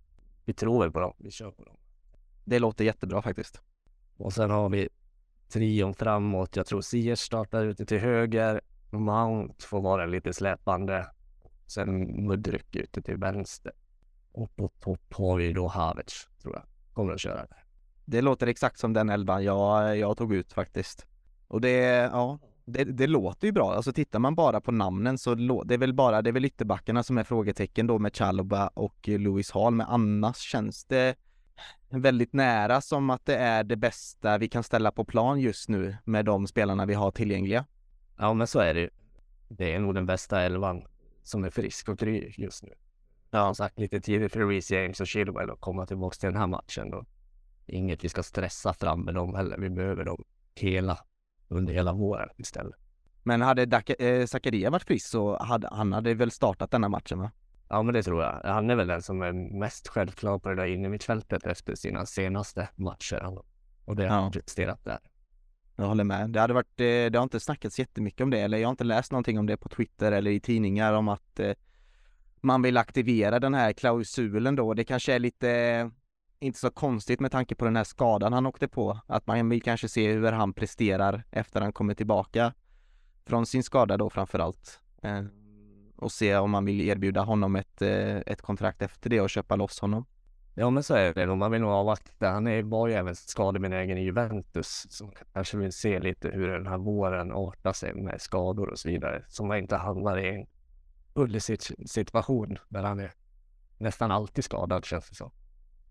Vi tror väl på dem. Vi kör på dem. det låter jättebra faktiskt. Och sen har vi trion framåt. Jag tror Ziyech startar ute till höger. Mount får vara lite släpande. Sen Mudryk ute till vänster. Och på topp har vi då Havertz, tror jag. Kommer att köra där. Det låter exakt som den elvan jag, jag tog ut faktiskt. Och det, ja, det, det låter ju bra. Alltså tittar man bara på namnen så lå, det är väl bara, det är väl ytterbackarna som är frågetecken då med Chaloba och Louis Hall. Men annars känns det väldigt nära som att det är det bästa vi kan ställa på plan just nu med de spelarna vi har tillgängliga. Ja, men så är det ju. Det är nog den bästa elvan som är frisk och kry just nu. Ja. Som sagt, lite tidigt för Reece James och Chilwell att komma tillbaka till den här matchen. Och inget vi ska stressa fram med dem heller. Vi behöver dem hela, under hela våren istället. Men hade eh, Zakaria varit frisk så hade han hade väl startat denna matchen va? Ja, men det tror jag. Han är väl den som är mest självklar på det där innermittfältet efter sina senaste matcher. Och det har Ja. han presterat där. Jag håller med. Det hade varit, eh, det har inte snackats jättemycket om det, eller jag har inte läst någonting om det på Twitter eller i tidningar om att eh, man vill aktivera den här klausulen då. Det kanske är lite, eh, inte så konstigt med tanke på den här skadan han åkte på. Att man vill kanske se hur han presterar efter han kommer tillbaka från sin skada då framförallt. allt. och se om man vill erbjuda honom ett, ett kontrakt efter det och köpa loss honom. Ja, men så är det nog. Man vill nog avvakta. Han är, var ju även skadebenägen i Juventus. Så kanske vill se lite hur den här våren artar sig med skador och så vidare. Så man inte hamnar i en Pulisic-situation där han är nästan alltid skadad känns det som.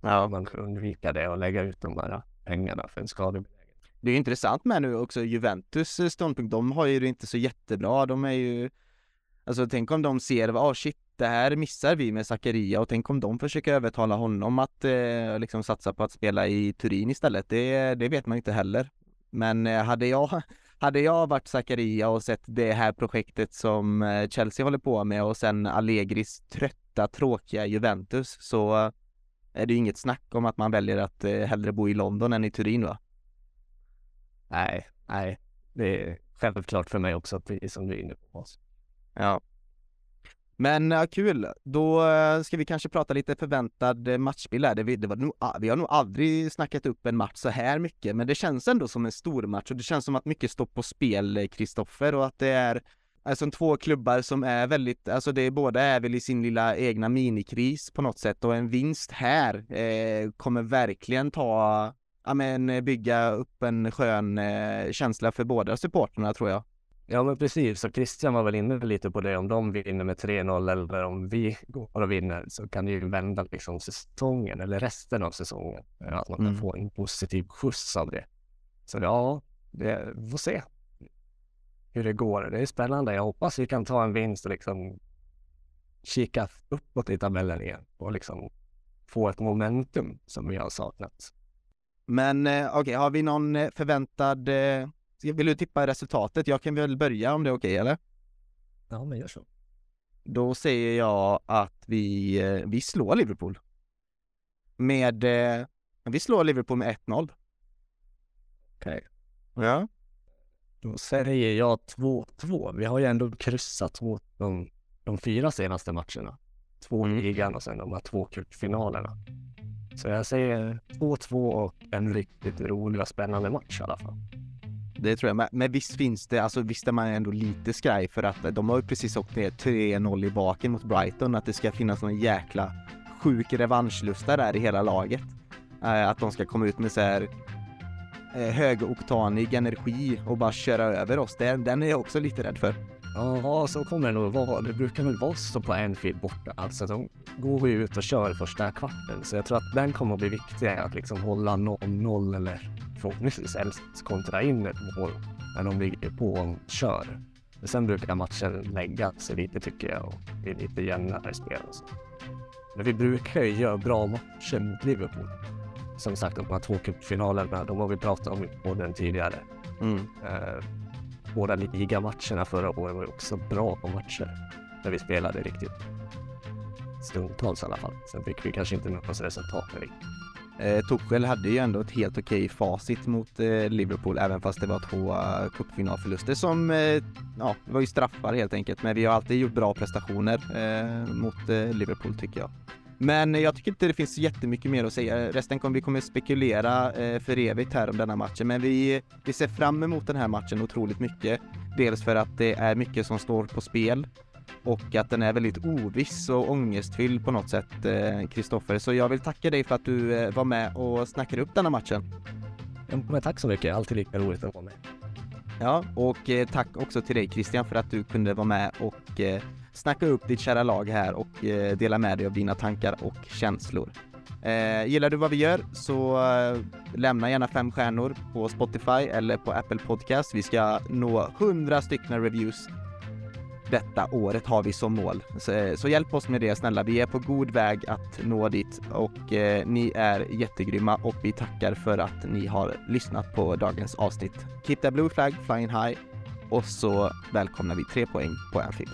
Ja. Man kan undvika det och lägga ut de här pengarna för en skadebenägen. Det är ju intressant med nu också Juventus ståndpunkt. De har ju det inte så jättebra. De är ju Alltså tänk om de ser, ah shit, det här missar vi med Zakaria och tänk om de försöker övertala honom att eh, liksom satsa på att spela i Turin istället. Det, det vet man inte heller. Men eh, hade jag hade jag varit Zakaria och sett det här projektet som eh, Chelsea håller på med och sen Allegris trötta, tråkiga Juventus så är det ju inget snack om att man väljer att eh, hellre bo i London än i Turin va? Nej, nej. Det är självklart för mig också, precis som du är inne på. Ja. Men ja, kul, då eh, ska vi kanske prata lite förväntad eh, matchbild här. Det, vi, det var nog, ah, vi har nog aldrig snackat upp en match så här mycket, men det känns ändå som en stor match och det känns som att mycket står på spel, eh, Kristoffer, och att det är alltså två klubbar som är väldigt, alltså det är båda är väl i sin lilla egna minikris på något sätt och en vinst här eh, kommer verkligen ta, ja men bygga upp en skön eh, känsla för båda supporterna tror jag. Ja, men precis. Så Christian var väl inne lite på det. Om de vinner med 3-0 eller om vi går och vinner så kan det ju vända liksom säsongen eller resten av säsongen. Att man kan Mm. få en positiv skjuts av det. Så ja, det, vi får se hur det går. Det är spännande. Jag hoppas vi kan ta en vinst och liksom kika uppåt i tabellen igen och liksom få ett momentum som vi har saknat. Men eh, okej, har vi någon eh, förväntad, eh, vill du tippa resultatet? Jag kan väl börja om det är okej eller? Ja, men gör så. Då säger jag att vi, eh, vi slår Liverpool. Med, eh, vi slår Liverpool med 1-0. Okej. Ja. Då säger jag 2-2. Vi har ju ändå kryssat mot de, de fyra senaste matcherna. Två Mm. ligan och sen de här två cupfinalerna. Så jag säger 2-2 och en riktigt rolig och spännande match i alla fall. Det tror jag, men, men visst finns det, alltså visst är man ändå lite skraj för att de har ju precis åkt ner 3-0 i baken mot Brighton, att det ska finnas någon jäkla sjuk revanschlusta där i hela laget. Eh, att de ska komma ut med så här eh, högoktanig energi och bara köra över oss. Den, den är jag också lite rädd för. Ja, så kommer det nog vara. Det brukar väl vara så på Anfield borta. Alltså de går ju ut och kör första kvarten. Så jag tror att den kommer att bli viktig att liksom hålla 0-0 eller förhoppningsvis helst kontra in ett mål när de ligger på och kör. Men sen brukar matchen lägga sig lite tycker jag och bli lite jämnare spel och så. Men vi brukar ju göra bra matcher mot Liverpool. Som sagt, de här två cupfinalerna, de har vi pratat om på den tidigare. Mm. Eh, båda ligamatcherna förra året var ju också bra matcher. När vi spelade riktigt. Stundtals i alla fall. Sen fick vi kanske inte med oss resultaten riktigt. Eh, Tuchel hade ju ändå ett helt okej facit mot eh, Liverpool, även fast det var två uh, cupfinalförluster som, eh, ja, det var ju straffar helt enkelt. Men vi har alltid gjort bra prestationer eh, mot eh, Liverpool tycker jag. Men jag tycker inte det finns jättemycket mer att säga. Resten kommer vi kommer spekulera eh, för evigt här om denna matchen, men vi, vi ser fram emot den här matchen otroligt mycket. Dels för att det är mycket som står på spel och att den är väldigt oviss och ångestfylld på något sätt, Kristoffer. Så jag vill tacka dig för att du eh, var med och snackade upp denna matchen. Men tack så mycket, alltid lika roligt att vara med. Ja, och eh, tack också till dig Christian för att du kunde vara med och eh, snacka upp ditt kära lag här och eh, dela med dig av dina tankar och känslor. Eh, gillar du vad vi gör så eh, lämna gärna fem stjärnor på Spotify eller på Apple Podcast. Vi ska nå 100 stycken reviews detta året har vi som mål. Så, eh, så, hjälp oss med det snälla. Vi är på god väg att nå dit och eh, ni är jättegrymma och vi tackar för att ni har lyssnat på dagens avsnitt. Keep the blue flag flying high och så välkomnar vi tre poäng på Anfield.